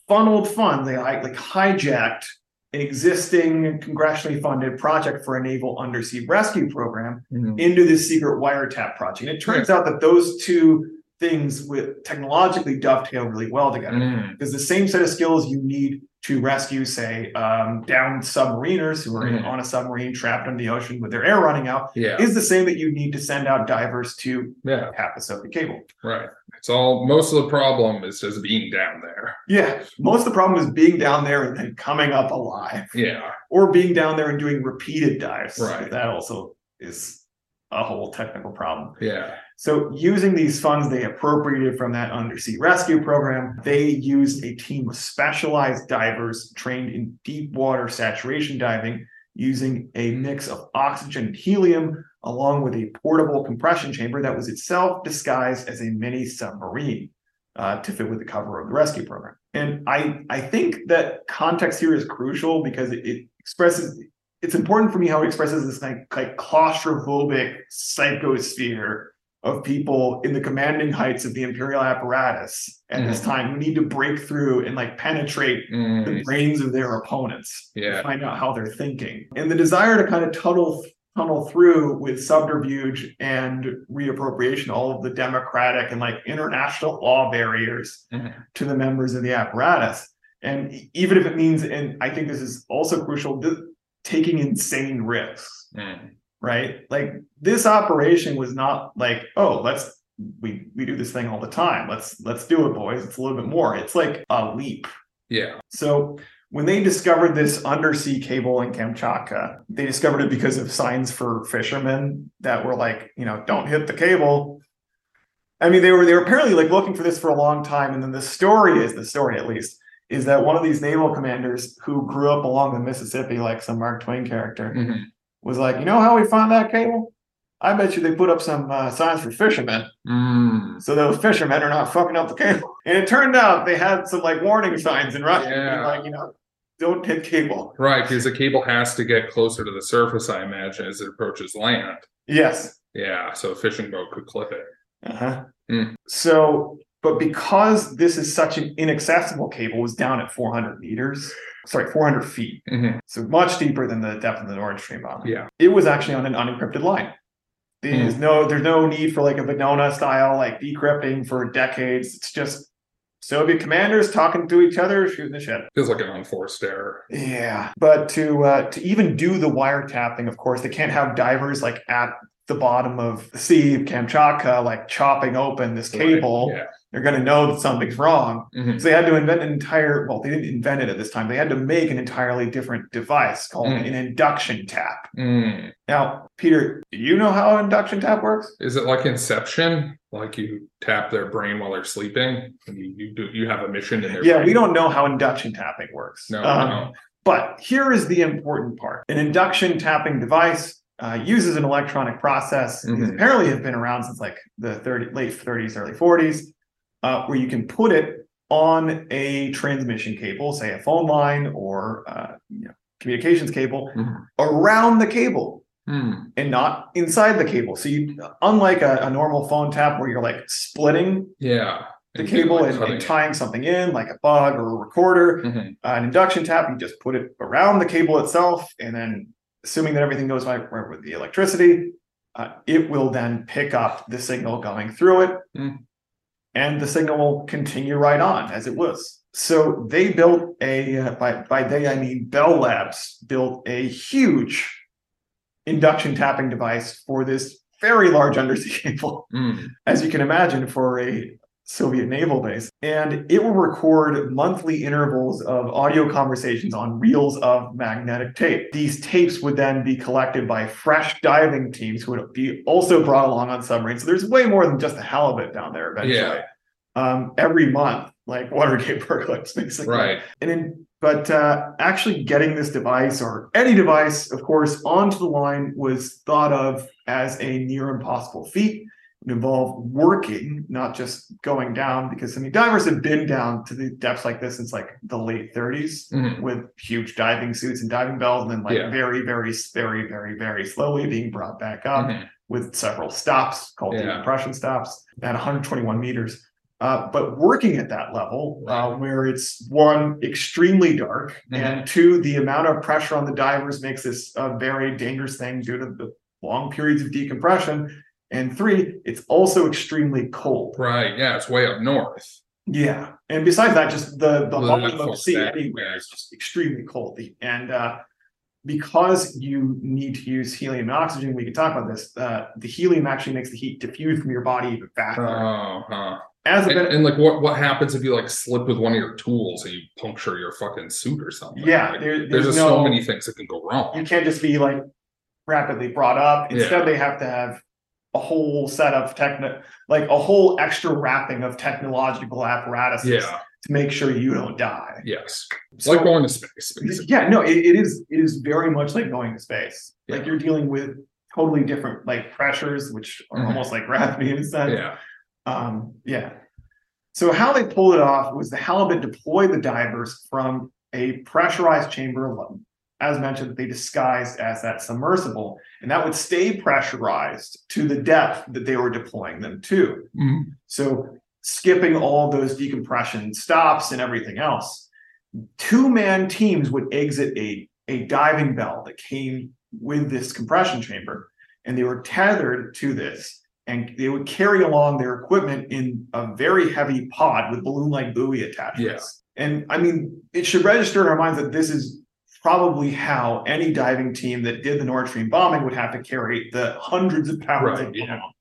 funneled funds. They like, like hijacked an existing congressionally funded project for a naval undersea rescue program Mhm. into this secret wiretap project. And it turns out that those two things with technologically dovetail really well together. Mm. Because the same set of skills you need to rescue, say, um, downed submariners who are in, Mhm. on a submarine trapped in the ocean with their air running out Yeah. is the same that you need to send out divers to Yeah. tap a Soviet cable. Right. It's all most of the problem is just being down there. Yeah, most of the problem is being down there and then coming up alive, Yeah. or being down there and doing repeated dives. Right. That also is a whole technical problem. Yeah. So using these funds they appropriated from that undersea rescue program, they used a team of specialized divers trained in deep water saturation diving using a mix of oxygen and helium along with a portable compression chamber that was itself disguised as a mini submarine uh, to fit with the cover of the rescue program. And I I think that context here is crucial because it, it expresses it's important for me how it expresses this like, like claustrophobic psychosphere of people in the commanding heights of the imperial apparatus at this time who need to break through and like penetrate the Mm, brains of their opponents to find out how they're thinking. And the desire to kind of tunnel tunnel through with subterfuge and reappropriation all of the democratic and like international law barriers Mhm. to the members of the apparatus. And even if it means and i think this is also crucial th- taking insane risks. Mm. Right like this operation was not like oh let's we we do this thing all the time let's let's do it boys it's a little bit more it's like a leap Yeah. so when they discovered this undersea cable in Kamchatka, they discovered it because of signs for fishermen that were like, you know, don't hit the cable. I mean, they were they were apparently like looking for this for a long time. And then the story is the story at least is that one of these naval commanders who grew up along the Mississippi, like some Mark Twain character, Mhm. Was like, you know how we found that cable? I bet you they put up some uh, signs for fishermen. Mm. So those fishermen are not fucking up the cable. And it turned out they had some like warning signs in Russian, Yeah. like, you know, don't hit cable. Right, because the cable has to get closer to the surface, I imagine, as it approaches land. Yes. Yeah, so a fishing boat could clip it. Uh-huh. Mm. So, but because this is such an inaccessible cable, it was down at 400 meters, sorry, 400 feet. Mhm. So much deeper than the depth of the Nord Stream bottom. Yeah. It was actually on an unencrypted line. There's no, there's no need for like a Venona style like decrypting for decades. It's just Soviet commanders talking to each other, shooting the shit. Feels like an unforced error. Yeah, but to uh, to even do the wiretapping, of course, they can't have divers like at the bottom of the sea of Kamchatka, like chopping open this cable. Yeah. They're going to know that something's wrong. Mhm. So they had to invent an entire. Well, they didn't invent it at this time. They had to make an entirely different device called Mm. an induction tap. Mm. Now, Peter, do you know how induction tap works? Is it like Inception? Like you tap their brain while they're sleeping, and you, you do you have a mission in their Yeah, brain? we don't know how induction tapping works. No, Um, no. But here is the important part an induction tapping device uh, uses an electronic process. These Mhm. apparently have been around since like the 30, late 30s, early 40s, uh, where you can put it on a transmission cable, say a phone line or uh, you know, communications cable, Mhm. around the cable Hmm. and not inside the cable. So you, unlike a, a normal phone tap where you're like splitting Yeah. the And- cable and, and tying something in, like a bug or a recorder, Mhm. uh, an induction tap, you just put it around the cable itself, and then assuming that everything goes right right with the electricity, uh, it will then pick up the signal going through it, Mm. And the signal will continue right on as it was. So they built a uh, by by they I mean Bell Labs built a huge induction tapping device for this very large undersea cable Mm. as you can imagine, for a Soviet naval base. And it will record monthly intervals of audio conversations on reels of magnetic tape. These tapes would then be collected by fresh diving teams who would be also brought along on submarines. So there's way more than just a halibut down there eventually. Yeah. Um, every month, like Watergate burglars, basically. Right. And in, but uh, actually getting this device or any device, of course, onto the line was thought of as a near impossible feat. Would involve working, not just going down, because I mean, divers have been down to the depths like this since like the late 30s Mhm. with huge diving suits and diving bells, and then like Yeah. very, very, very, very, very slowly being brought back up Mhm. with several stops called Yeah. decompression stops at 121 meters. Uh, but working at that level, uh, where it's one extremely dark, Mm-hmm. and two, the amount of pressure on the divers makes this a very dangerous thing due to the long periods of decompression. And three, it's also extremely cold. Right. Yeah, it's way up north. Yeah, and besides that, just the the volume of sea anywhere is just extremely cold. And uh, because you need to use helium and oxygen, we can talk about this. Uh, the helium actually makes the heat diffuse from your body even faster. Oh, huh. As a And, benefit, and like, what what happens if you like slip with one of your tools and you puncture your fucking suit or something? Yeah, Like, there- there's there's just so many things that can go wrong. you can't just be like rapidly brought up. Instead, Yeah. they have to have a whole set of techno, like a whole extra wrapping of technological apparatuses Yeah, to make sure you don't die. yes. It's So- like going to space. basically. Yeah, no, it, it is it is very much like going to space. Like you're dealing with totally different like pressures, which are Mhm. almost like gravity in a sense. Yeah, Um, yeah. So how they pulled it off was the halibut deployed the divers from a pressurized chamber alone. As mentioned, they disguised as that submersible, and that would stay pressurized to the depth that they were deploying them to. Mhm. So skipping all those decompression stops and everything else. Two-man teams would exit a, a diving bell that came with this compression chamber, and they were tethered to this, and they would carry along their equipment in a very heavy pod with balloon-like buoy attachments. And I mean, it should register in our minds that this is probably how any diving team that did the Nord Stream bombing would have to carry the hundreds of pounds Right, of yeah. bomb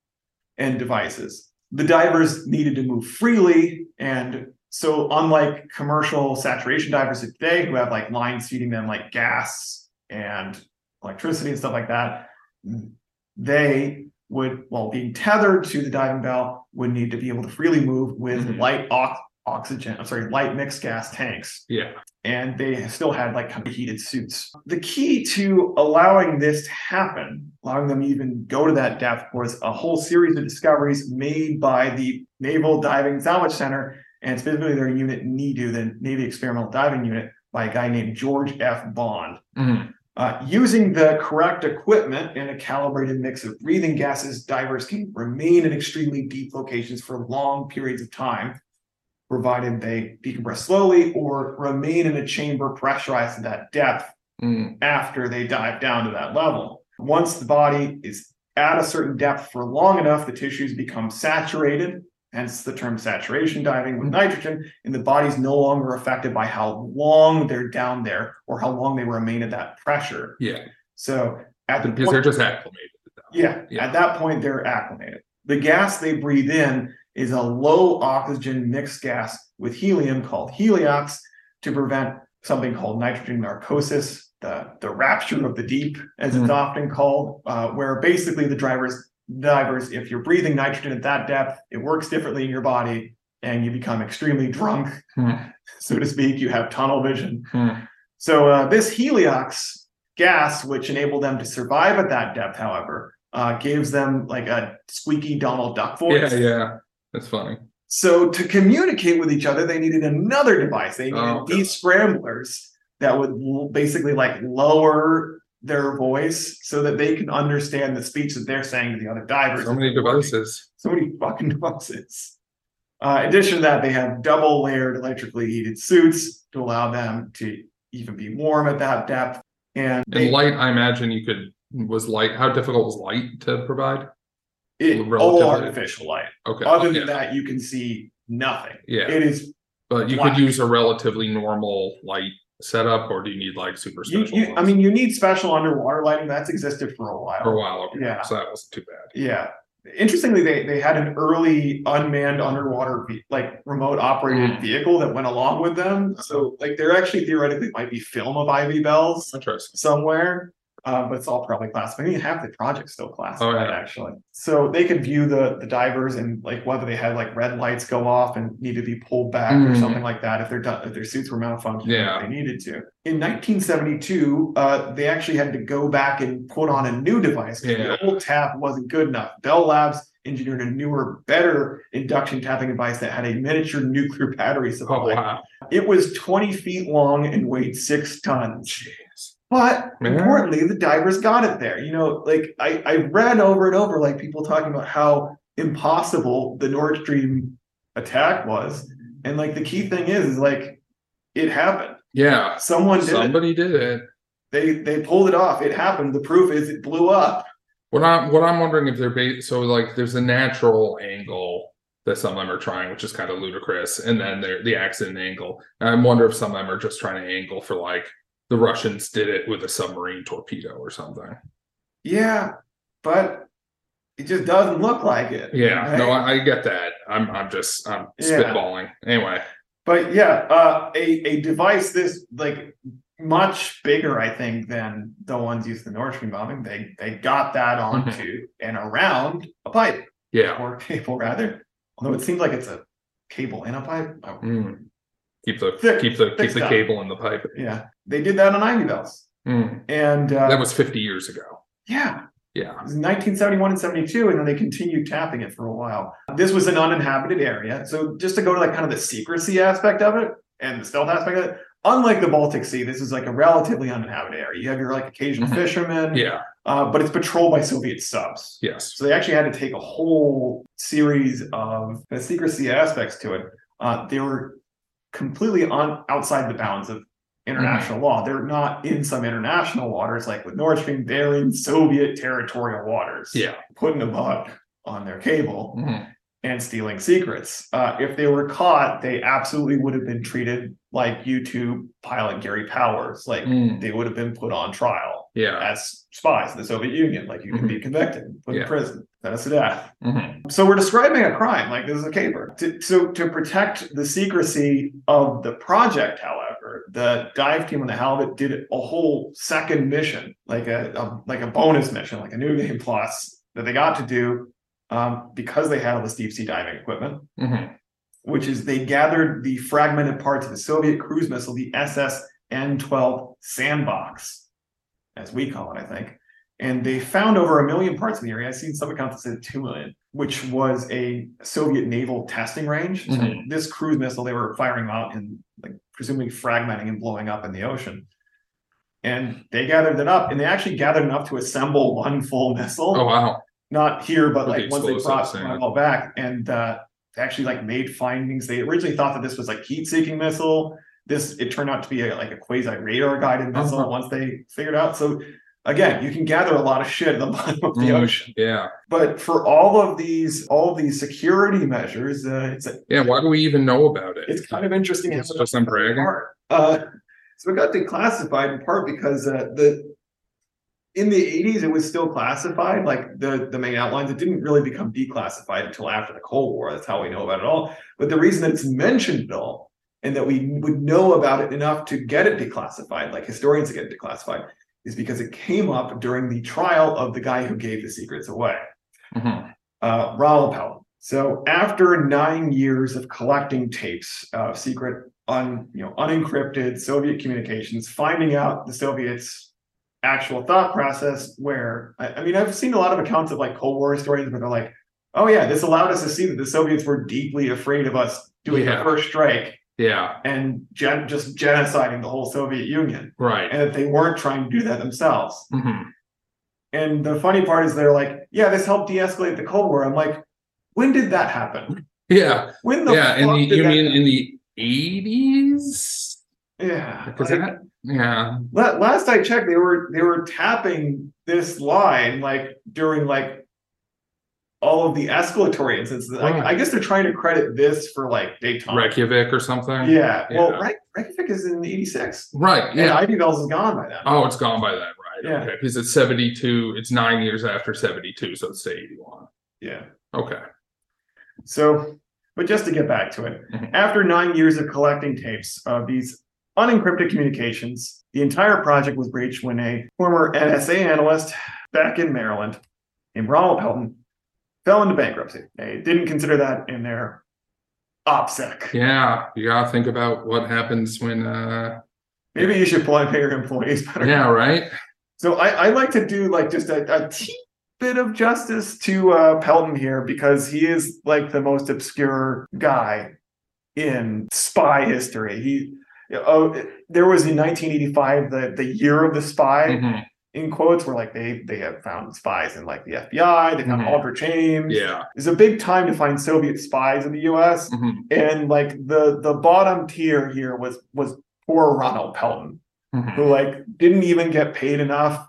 and devices. The divers needed to move freely, and so unlike commercial saturation divers today who have like lines feeding them like gas and electricity and stuff like that, they would, while being tethered to the diving bell, would need to be able to freely move with Mhm. light ox- oxygen, I'm sorry, light mixed gas tanks yeah, and they still had like kind of heated suits. The key to allowing this to happen, allowing them to even go to that depth, was a whole series of discoveries made by the Naval Diving Salvage Center and specifically their unit NEDU, the Navy Experimental Diving Unit, by a guy named George F. Bond. Mhm. Uh, using the correct equipment and a calibrated mix of breathing gases, divers can remain in extremely deep locations for long periods of time, provided they decompress slowly or remain in a chamber pressurized to that depth Mhm. after they dive down to that level. Once the body is at a certain depth for long enough, the tissues become saturated, hence the term saturation diving with nitrogen, and the body's no longer affected by how long they're down there or how long they remain at that pressure. yeah. So at the Because point- they're just acclimated. yeah, Yeah. at that point, they're acclimated. The gas they breathe in is a low oxygen mixed gas with helium called heliox to prevent something called nitrogen narcosis, the, the rapture of the deep, as it's Mhm. often called, uh, where basically the drivers, divers, if you're breathing nitrogen at that depth, it works differently in your body and you become extremely drunk, Hmm. so to speak. You have tunnel vision. Hmm. So uh, this heliox gas, which enabled them to survive at that depth, however, uh, gives them like a squeaky Donald Duck voice. Yeah, yeah. That's funny. So to communicate with each other, they needed another device. They needed Oh, these scramblers that would basically like lower their voice so that they can understand the speech that they're saying to the other divers. So many devices. So many fucking devices. Uh, in addition to that, they have double layered electrically heated suits to allow them to even be warm at that depth. And, they, And light, I imagine you could was light. How difficult was light to provide? It, all relatively- artificial light. Okay. Other than that, you can see nothing. Yeah. It is But you black. could use a relatively normal light setup, or do you need like super you, special? you I ones? mean, you need special underwater lighting. That's existed for a while. for a while. Okay. Yeah. So that wasn't too bad. Yeah. Interestingly, they, they had an early unmanned underwater ve- like remote operated Mm. vehicle that went along with them. So like there actually theoretically might be film of Ivy bells Interesting. somewhere. Uh, but it's all probably classified. I mean, half the project's still classified Oh, yeah. actually. So they could view the the divers and like whether they had like red lights go off and need to be pulled back or Mm. something like that if their if their suits were malfunctioning Yeah. if they needed to. In 1972, uh, they actually had to go back and put on a new device. 'cause Yeah. The old tap wasn't good enough. Bell Labs engineered a newer, better induction tapping device that had a miniature nuclear battery supply. Oh wow. It was 20 feet long and weighed six tons. But Yeah. importantly, the divers got it there. You know, like I, I read over and over, like people talking about how impossible the Nord Stream attack was. And like the key thing is, is like it happened. Yeah. Someone did it. Somebody did it. They they pulled it off. It happened. The proof is it blew up. What I'm what I'm wondering if they're ba- so like there's a natural angle that some of them are trying, which is kind of ludicrous, and then there the accident angle. And I wonder if some of them are just trying to angle for like the Russians did it with a submarine torpedo or something. Yeah, but it just doesn't look like it. Yeah, no. I, I get that. I'm I'm just I'm Yeah. spitballing. Anyway, But yeah, uh, a a device this like much bigger, I think, than the ones used in the Nord Stream bombing. They they got that onto and around a pipe Yeah. or cable rather. Although it seems like it's a cable and a pipe. Mm. Keep the Thick- keep the keep the cable in the pipe. Yeah, they did that on Ivy Bells, Mm. and uh, That was 50 years ago. yeah, Yeah. It was 1971 and 72, and then they continued tapping it for a while. This was an uninhabited area. So just to go to like kind of the secrecy aspect of it and the stealth aspect of it, unlike the Baltic Sea, this is like a relatively uninhabited area. You have your like occasional Mhm. fishermen, Yeah. uh, but it's patrolled by Soviet subs. Yes. So they actually had to take a whole series of the secrecy aspects to it. Uh, they were completely on outside the bounds of international law. They're not in some international waters like with Nord Stream. They're in Soviet territorial waters. Yeah. putting a bug on their cable Mhm. and stealing secrets. Uh, if they were caught, they absolutely would have been treated like U-2 pilot Gary Powers. Like Mm. they would have been put on trial Yeah. as spies in the Soviet Union. Like you can be convicted, put Yeah. in prison, sentence to death. Mhm. So we're describing a crime, like this is a caper. To, so to protect the secrecy of the project, however, the dive team on the Halibut did a whole second mission, like a, a like a bonus mission, like a new game plus that they got to do um, because they had all this deep sea diving equipment Mhm. which is they gathered the fragmented parts of the Soviet cruise missile, the SS N-12 Sandbox, as we call it, I think. And they found over a million parts in the area. I've seen some accounts that said two million, which was a Soviet naval testing range. So Mhm. this cruise missile they were firing out and like presumably fragmenting and blowing up in the ocean. And they gathered it up, and they actually gathered enough to assemble one full missile Oh wow. not here, but like once they brought yeah. my back and uh they actually like made findings. They originally thought that this was like heat seeking missile. This it turned out to be a, like a quasi radar guided missile Uh-huh. once they figured out. So again, you can gather a lot of shit at the bottom of the Mm. ocean. Yeah. But for all of these, all of these security measures, uh, it's Yeah. Why do we even know about it? it's kind of interesting. It's it just them bragging. Uh, so it got declassified in part because uh, the in the 80s it was still classified, like the the main outlines. It didn't really become declassified until after the Cold War. That's how we know about it all. But the reason that it's mentioned at all and that we would know about it enough to get it declassified, like historians get it declassified, is because it came up during the trial of the guy who gave the secrets away Mhm. uh. So after nine years of collecting tapes of secret, un, you know, unencrypted Soviet communications, finding out the Soviets' actual thought process, where I, I mean, I've seen a lot of accounts of like Cold War historians where they're like, "Oh yeah, this allowed us to see that the Soviets were deeply afraid of us doing Yeah. the first strike Yeah. and gen- just genociding the whole Soviet Union, Right. and that they weren't trying to do that themselves." Mhm. And the funny part is they're like, yeah, this helped de-escalate the Cold War. I'm like, when did that happen? Yeah. When the Yeah. In the did you mean happen? in the eighties? yeah. Because like, that. Yeah. last I checked, they were they were tapping this line like during like all of the escalatory incidents. Like, Right. I guess they're trying to credit this for like détente. Reykjavik or something. Yeah. Well, Yeah. Rey- Reykjavik is in '86. Right. And Yeah. Ivy Bells is gone by then. Oh, it's gone by then, right? Yeah. Okay. Because it's seventy-two. It's nine years after seventy-two, so it's eighty-one. Yeah. Okay. So, but just to get back to it, Mhm. after nine years of collecting tapes of these unencrypted communications, the entire project was breached when a former NSA analyst back in Maryland named Ronald Pelton fell into bankruptcy. They didn't consider that in their OPSEC. Yeah. You gotta think about what happens when. uh Maybe you should pay your employees better. Yeah. Right. So I, I like to do like just a, a teeny bit of justice to uh, Pelton here because he is like the most obscure guy in spy history. He, oh, there was in 1985 the the year of the spy Mhm. In quotes where like they they have found spies in like the FBI, they found Mhm. Aldrich Ames. Yeah. It's a big time to find Soviet spies in the U.S. Mhm. And like the the bottom tier here was was poor Ronald Pelton Mhm. who like didn't even get paid enough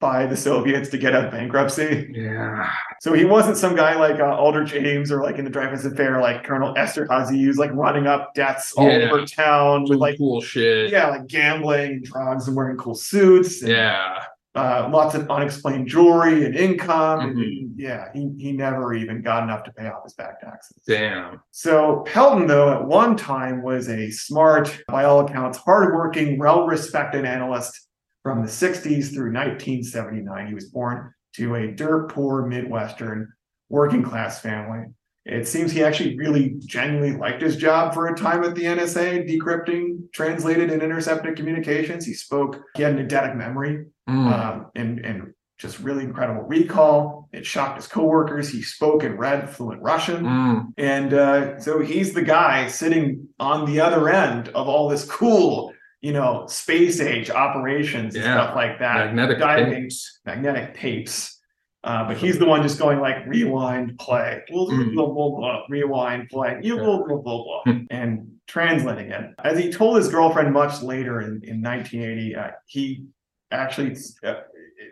by the Soviets to get out of bankruptcy. Yeah. So he wasn't some guy like uh, Aldrich Ames or like in the Dreyfus Affair, like Colonel Esterhazy, who's like running up debts all Yeah. over town with like cool shit. yeah, like gambling, drugs, and wearing cool suits. and Yeah. Uh, lots of unexplained jewelry and income. and Mhm. yeah, he, he never even got enough to pay off his back taxes. Damn. So Pelton, though, at one time was a smart, by all accounts, hardworking, well-respected analyst from the 60s through 1979. He was born to a dirt poor Midwestern working class family. It seems he actually really genuinely liked his job for a time at the NSA, decrypting translated and intercepted communications. He spoke, he had an eidetic memory Mm. um, and and just really incredible recall. It shocked his coworkers. He spoke and read fluent Russian, Mm. and uh, so he's the guy sitting on the other end of all this cool, you know, space age operations and Yeah. stuff like that. Magnetic diving tapes. magnetic tapes. Uh, but he's the one just going like rewind, play, blah, blah, Mm. blah, blah, blah, rewind, play, you blah, blah, blah, blah, Hmm. and translating it. As he told his girlfriend much later in, in 1980, uh, he actually uh,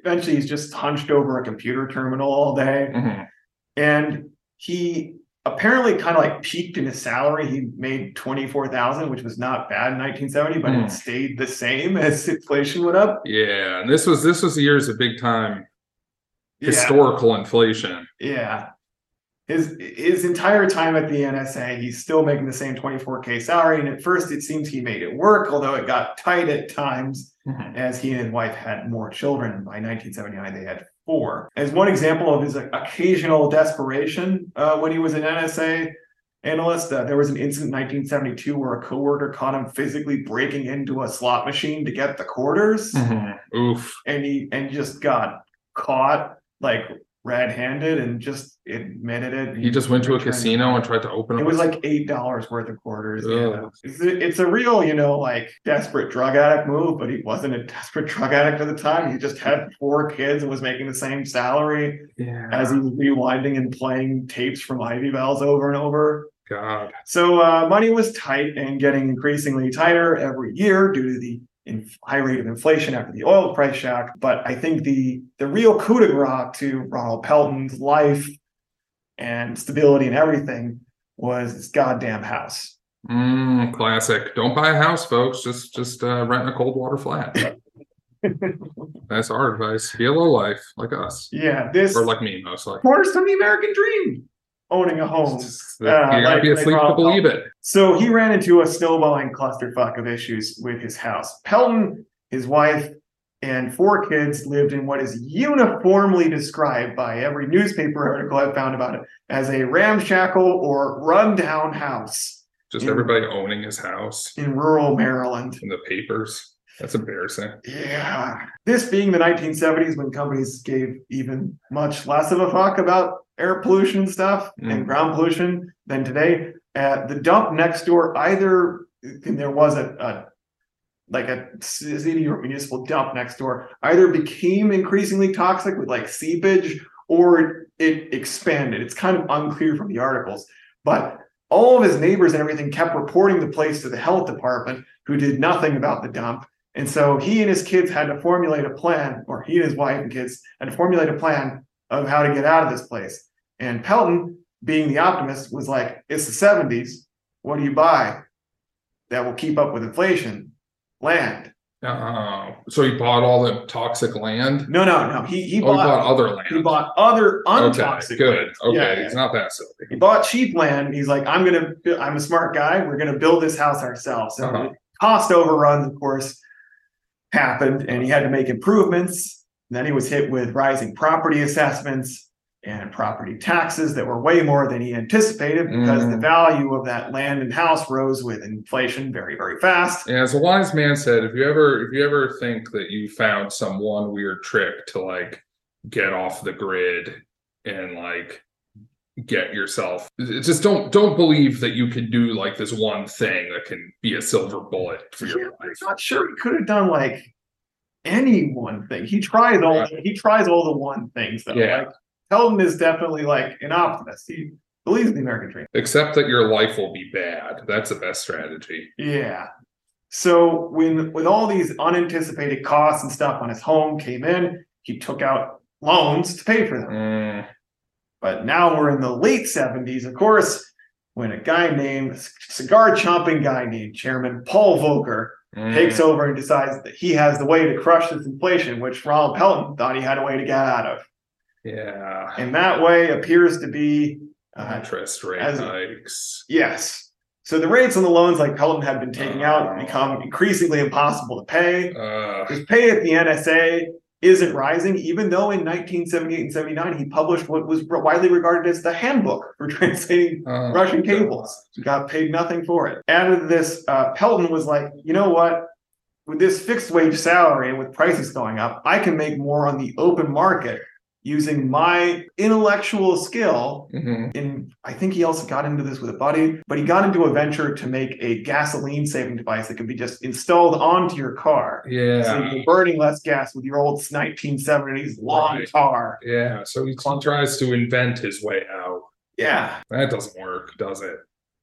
eventually he's just hunched over a computer terminal all day, Mhm. and he apparently kind of like peaked in his salary. He made 24,000, which was not bad in 1970, but Hmm. it stayed the same as inflation went up. Yeah, and this was this was the years of big time Yeah. historical inflation. Yeah. His his entire time at the NSA, he's still making the same 24k salary. And at first, it seems he made it work, although it got tight at times Mhm. as he and his wife had more children. By 1979, they had four. As one example of his occasional desperation uh, when he was an NSA analyst, uh, there was an incident in 1972 where a coworker caught him physically breaking into a slot machine to get the quarters Mhm. Oof. and he and just got caught like red-handed and just admitted it. He just went to a casino and tried to open. It was like eight dollars worth of quarters. Yeah. Ugh. It's, a, it's a real, you know, like desperate drug addict move, but he wasn't a desperate drug addict at the time. He just had four kids and was making the same salary yeah. as he was rewinding and playing tapes from Ivy Bells over and over. God. So uh, money was tight and getting increasingly tighter every year due to the in high rate of inflation after the oil price shock. But I think the the real coup de grace to Ronald Pelton's life and stability and everything was this goddamn house. Mm, classic. Don't buy a house, folks. Just just uh, rent a cold water flat. That's our advice. Be a low life like us, Yeah, this or like me, most likely. cornerstone of the American dream, owning a home. You Uh, gotta like- be asleep to believe it. So he ran into a snowballing clusterfuck of issues with his house. Pelton, his wife, and four kids lived in what is uniformly described by every newspaper article I've found about it as a ramshackle or rundown house Just Yeah. everybody owning his house in rural Maryland. in the papers. That's embarrassing. Yeah. This being the 1970s when companies gave even much less of a fuck about air pollution stuff and Mm. ground pollution than today. At the dump next door, either and there was a, a like a city or municipal dump next door, either became increasingly toxic with like seepage or it expanded. It's kind of unclear from the articles, but all of his neighbors and everything kept reporting the place to the health department, who did nothing about the dump. And so he and his kids had to formulate a plan, or he and his wife and kids had to formulate a plan of how to get out of this place. And Pelton, being the optimist, was like, it's the 70s. What do you buy that will keep up with inflation? Land. Oh, so he bought all the toxic land. No, no, no. He he Oh, he bought, bought other land. he bought other untoxic. okay, good. land. Okay, Yeah, yeah. he's not that silly. He bought cheap land. He's like, I'm gonna, I'm a smart guy. We're gonna build this house ourselves. So Uh-huh. cost overruns, of course, happened, and he had to make improvements. Then he was hit with rising property assessments and property taxes that were way more than he anticipated because the Mm. value of that land and house rose with inflation very, very fast. Yeah, as a wise man said, if you ever if you ever think that you found some one weird trick to like get off the grid and like get yourself just don't don't believe that you can do like this one thing that can be a silver bullet for Yeah, your I'm life. not sure he could have done like any one thing. He tries all Right. he tries all the one things though. Yeah. Like Pelton is definitely like an optimist. He believes in the American dream. Except that your life will be bad. That's the best strategy. Yeah. So when with all these unanticipated costs and stuff on his home came in, he took out loans to pay for them. Mm, But now we're in the late 70s, of course, when a guy named cigar chomping guy named Chairman Paul Volcker Mm. takes over and decides that he has the way to crush this inflation, which Ronald Pelton thought he had a way to get out of. Yeah. And that way appears to be uh, Interest rate as- hikes. yes. So the rates on the loans like Pelton had been taking out become increasingly impossible to pay. Uh, pay at the NSA isn't rising, even though in 1978 and 79 he published what was widely regarded as the handbook for translating oh, Russian cables. Got paid nothing for it. To this, uh, Pelton was like, you know what? With this fixed wage salary and with prices going up, I can make more on the open market using my intellectual skill. Mhm. In I think he also got into this with a buddy, but he got into a venture to make a gasoline saving device that could be just installed onto your car. Yeah. So you're burning less gas with your old 1970s long Right. car. Yeah. So he, he tries to invent his way out. Yeah. That doesn't work, does it?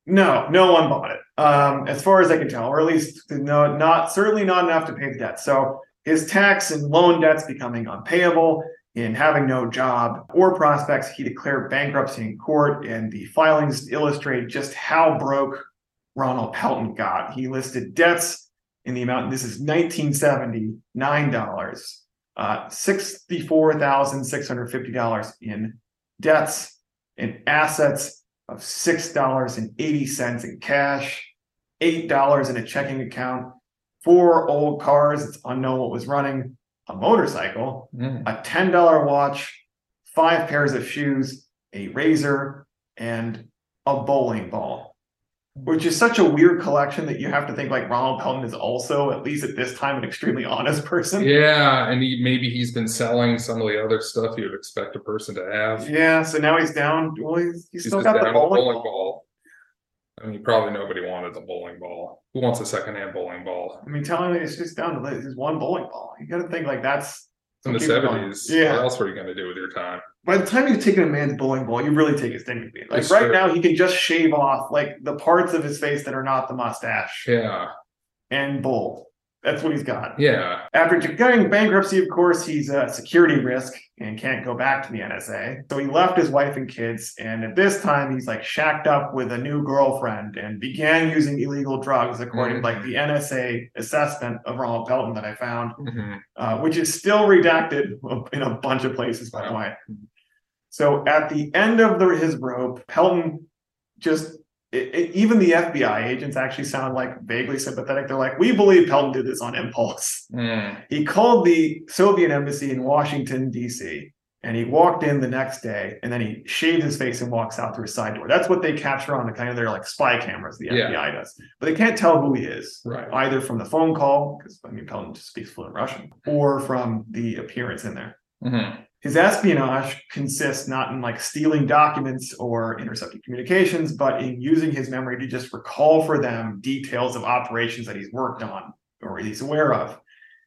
No, no one bought it. Um, as far as I can tell, or at least no, not certainly not enough to pay the debt. So his tax and loan debts becoming unpayable, in having no job or prospects, he declared bankruptcy in court, and the filings illustrate just how broke Ronald Pelton got. He listed debts in the amount. This is nineteen seventy nine dollars, uh, sixty four thousand six hundred fifty dollars in debts and assets of six dollars and eighty cents in cash, eight dollars in a checking account, four old cars. It's unknown what was running, a motorcycle, Mm. a ten dollar watch, five pairs of shoes, a razor, and a bowling ball. Which is such a weird collection that you have to think like Ronald Pelton is also, at least at this time, an extremely honest person. Yeah, and he maybe he's been selling some of the other stuff you would expect a person to have. Yeah, so now he's down. Well, he's, he's He's still got the down bowling, ball. ball. I mean, probably nobody wanted the bowling ball. Who wants a secondhand bowling ball? I mean, telling me it's just down to this is one bowling ball. You got to think like that's In the going. seventies, Yeah. what else were you gonna do with your time? by the time you've taken a man's bowling ball, you really take his dignity. Like It's right true. now, he can just shave off like the parts of his face that are not the mustache Yeah, and bowl. That's what he's got. yeah, After declaring bankruptcy, of course, he's a security risk and can't go back to the NSA. So he left his wife and kids. And at this time, he's like shacked up with a new girlfriend and began using illegal drugs, according to like the NSA assessment of Ronald Pelton that I found, mhm, uh, which is still redacted in a bunch of places, by the way. So at the end of the, his rope, Pelton just it, it- even the FBI agents actually sound like vaguely sympathetic. They're like, "We believe Pelton did this on impulse." mm, He called the Soviet embassy in Washington, D.C., and he walked in the next day and then he shaved his face and walks out through a side door. That's what they capture on the kind of their like spy cameras, the Yeah. FBI does. But they can't tell who he is, right. either from the phone call, because I mean, Pelton just speaks fluent Russian, or from the appearance in there. mhm, His espionage consists not in like stealing documents or intercepting communications, but in using his memory to just recall for them details of operations that he's worked on or he's aware of.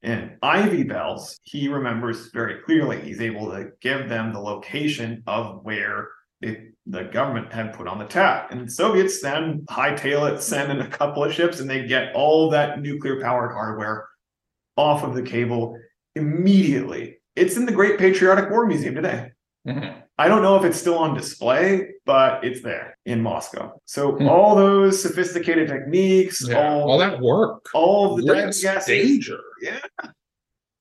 And Ivy Bells, he remembers very clearly. He's able to give them the location of where it, the government had put on the tap. And the Soviets then hightail it, send in a couple of ships, and they get all that nuclear powered hardware off of the cable immediately. It's in the Great Patriotic War Museum today. mhm. I don't know if it's still on display, but it's there in Moscow. So Hmm. all those sophisticated techniques, Yeah, all all that work, all the less gases, danger. yeah,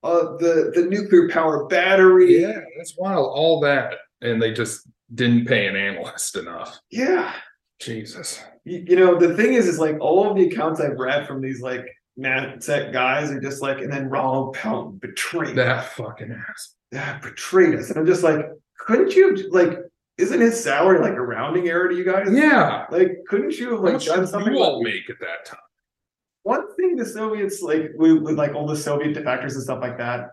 uh, the the nuclear power battery, Yeah, that's wild. All that, and they just didn't pay an analyst enough. yeah. Jesus. You, you know the thing is, is like all of the accounts I've read from these like set guys are just like, and then Ronald Pelton betrayed That fucking ass. yeah, betrayed us, and I'm just like, couldn't you like? Isn't his salary like a rounding error to you guys? Yeah. Like, couldn't you have like done something? you like- all make at that time? one thing the Soviets like with, with like all the Soviet defectors and stuff like that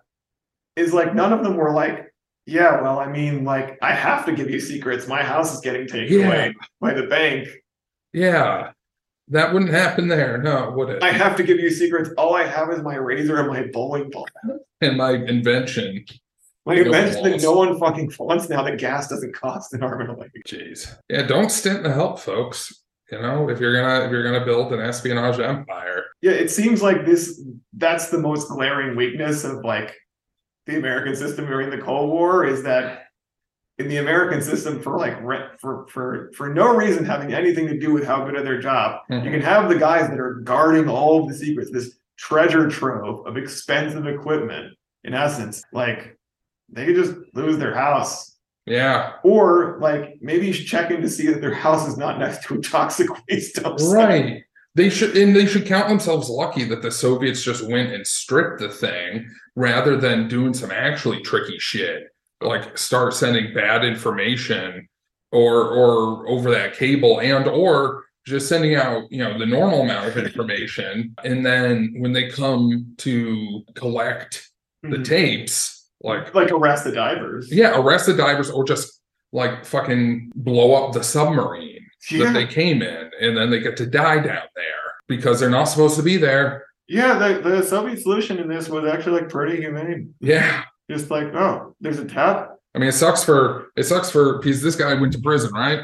is like none of them were like, yeah, well, I mean, like I have to give you secrets. My house is getting taken Yeah. away by the bank. Yeah. That wouldn't happen there. No, would it? I have to give you secrets. All I have is my razor and my bowling ball. and my invention. My No invention that no one fucking wants now that gas doesn't cost an arm and a leg. Jeez. Yeah, don't stint the help, folks. You know, if you're gonna if you're gonna build an espionage empire. Yeah, it seems like this that's the most glaring weakness of like the American system during the Cold War is that in the American system for like re- for for for no reason having anything to do with how good of their job, you Mhm. can have the guys that are guarding all of the secrets, this treasure trove of expensive equipment. In essence, like they could just lose their house. Yeah. Or like maybe checking to see that their house is not next to a toxic waste dump. Right. They should and they should count themselves lucky that the Soviets just went and stripped the thing rather than doing some actually tricky shit. Like start sending bad information or or over that cable and or just sending out, you know, the normal amount of information. And then when they come to collect the Mhm. tapes, like Like arrest the divers. yeah, arrest the divers or just like fucking blow up the submarine Yeah. that they came in and then they get to die down there because they're not supposed to be there. Yeah, the, the Soviet solution in this was actually like pretty humane. Yeah. Just like, oh, there's a tap. I mean, it sucks for it sucks for because this guy went to prison, right?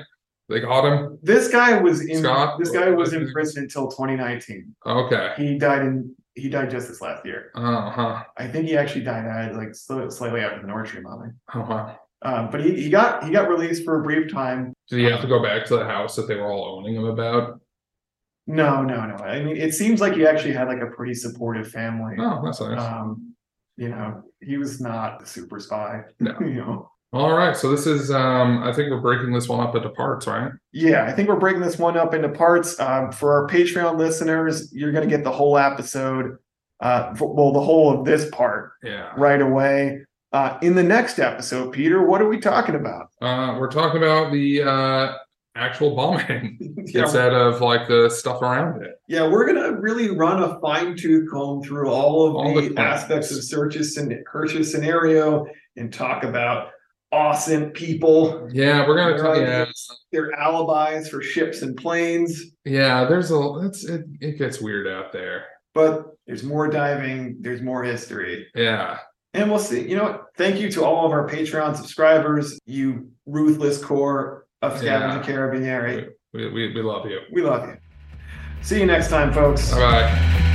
They caught him. This guy was in Scott? this guy was in prison until 2019. Okay. He died in he died just this last year. Uh huh. I think he actually died uh, like slightly after the Nord Stream bombing. Oh wow. Um, but he, he got he got released for a brief time. Did he have to go back to the house that they were all owning him about? No, no, no. I mean, it seems like he actually had like a pretty supportive family. Oh, that's nice. Um, you know, he was not a super spy. No. you know. All right. So this is um I think we're breaking this one up into parts, right? Yeah, I think we're breaking this one up into parts. Um, for our Patreon listeners, you're going to get the whole episode, uh, for, well, the whole of this part Yeah. right away. Uh, in the next episode, Peter, what are we talking about? Uh we're talking about the uh actual bombing Yeah, instead of like the stuff around it. yeah, we're going to really run a fine tooth comb through all of All the, the aspects of plans. Search's and Hersh's scenario and talk about awesome people, Yeah, we're gonna talk. yeah. their alibis for ships and planes. Yeah, there's a it's it, it gets weird out there. But there's more diving, there's more history. Yeah. And we'll see. You know what? Thank you to all of our Patreon subscribers, you ruthless core of Scavenger Yeah. Carabinieri. We, we, we love you. We love you. See you next time, folks. Bye bye.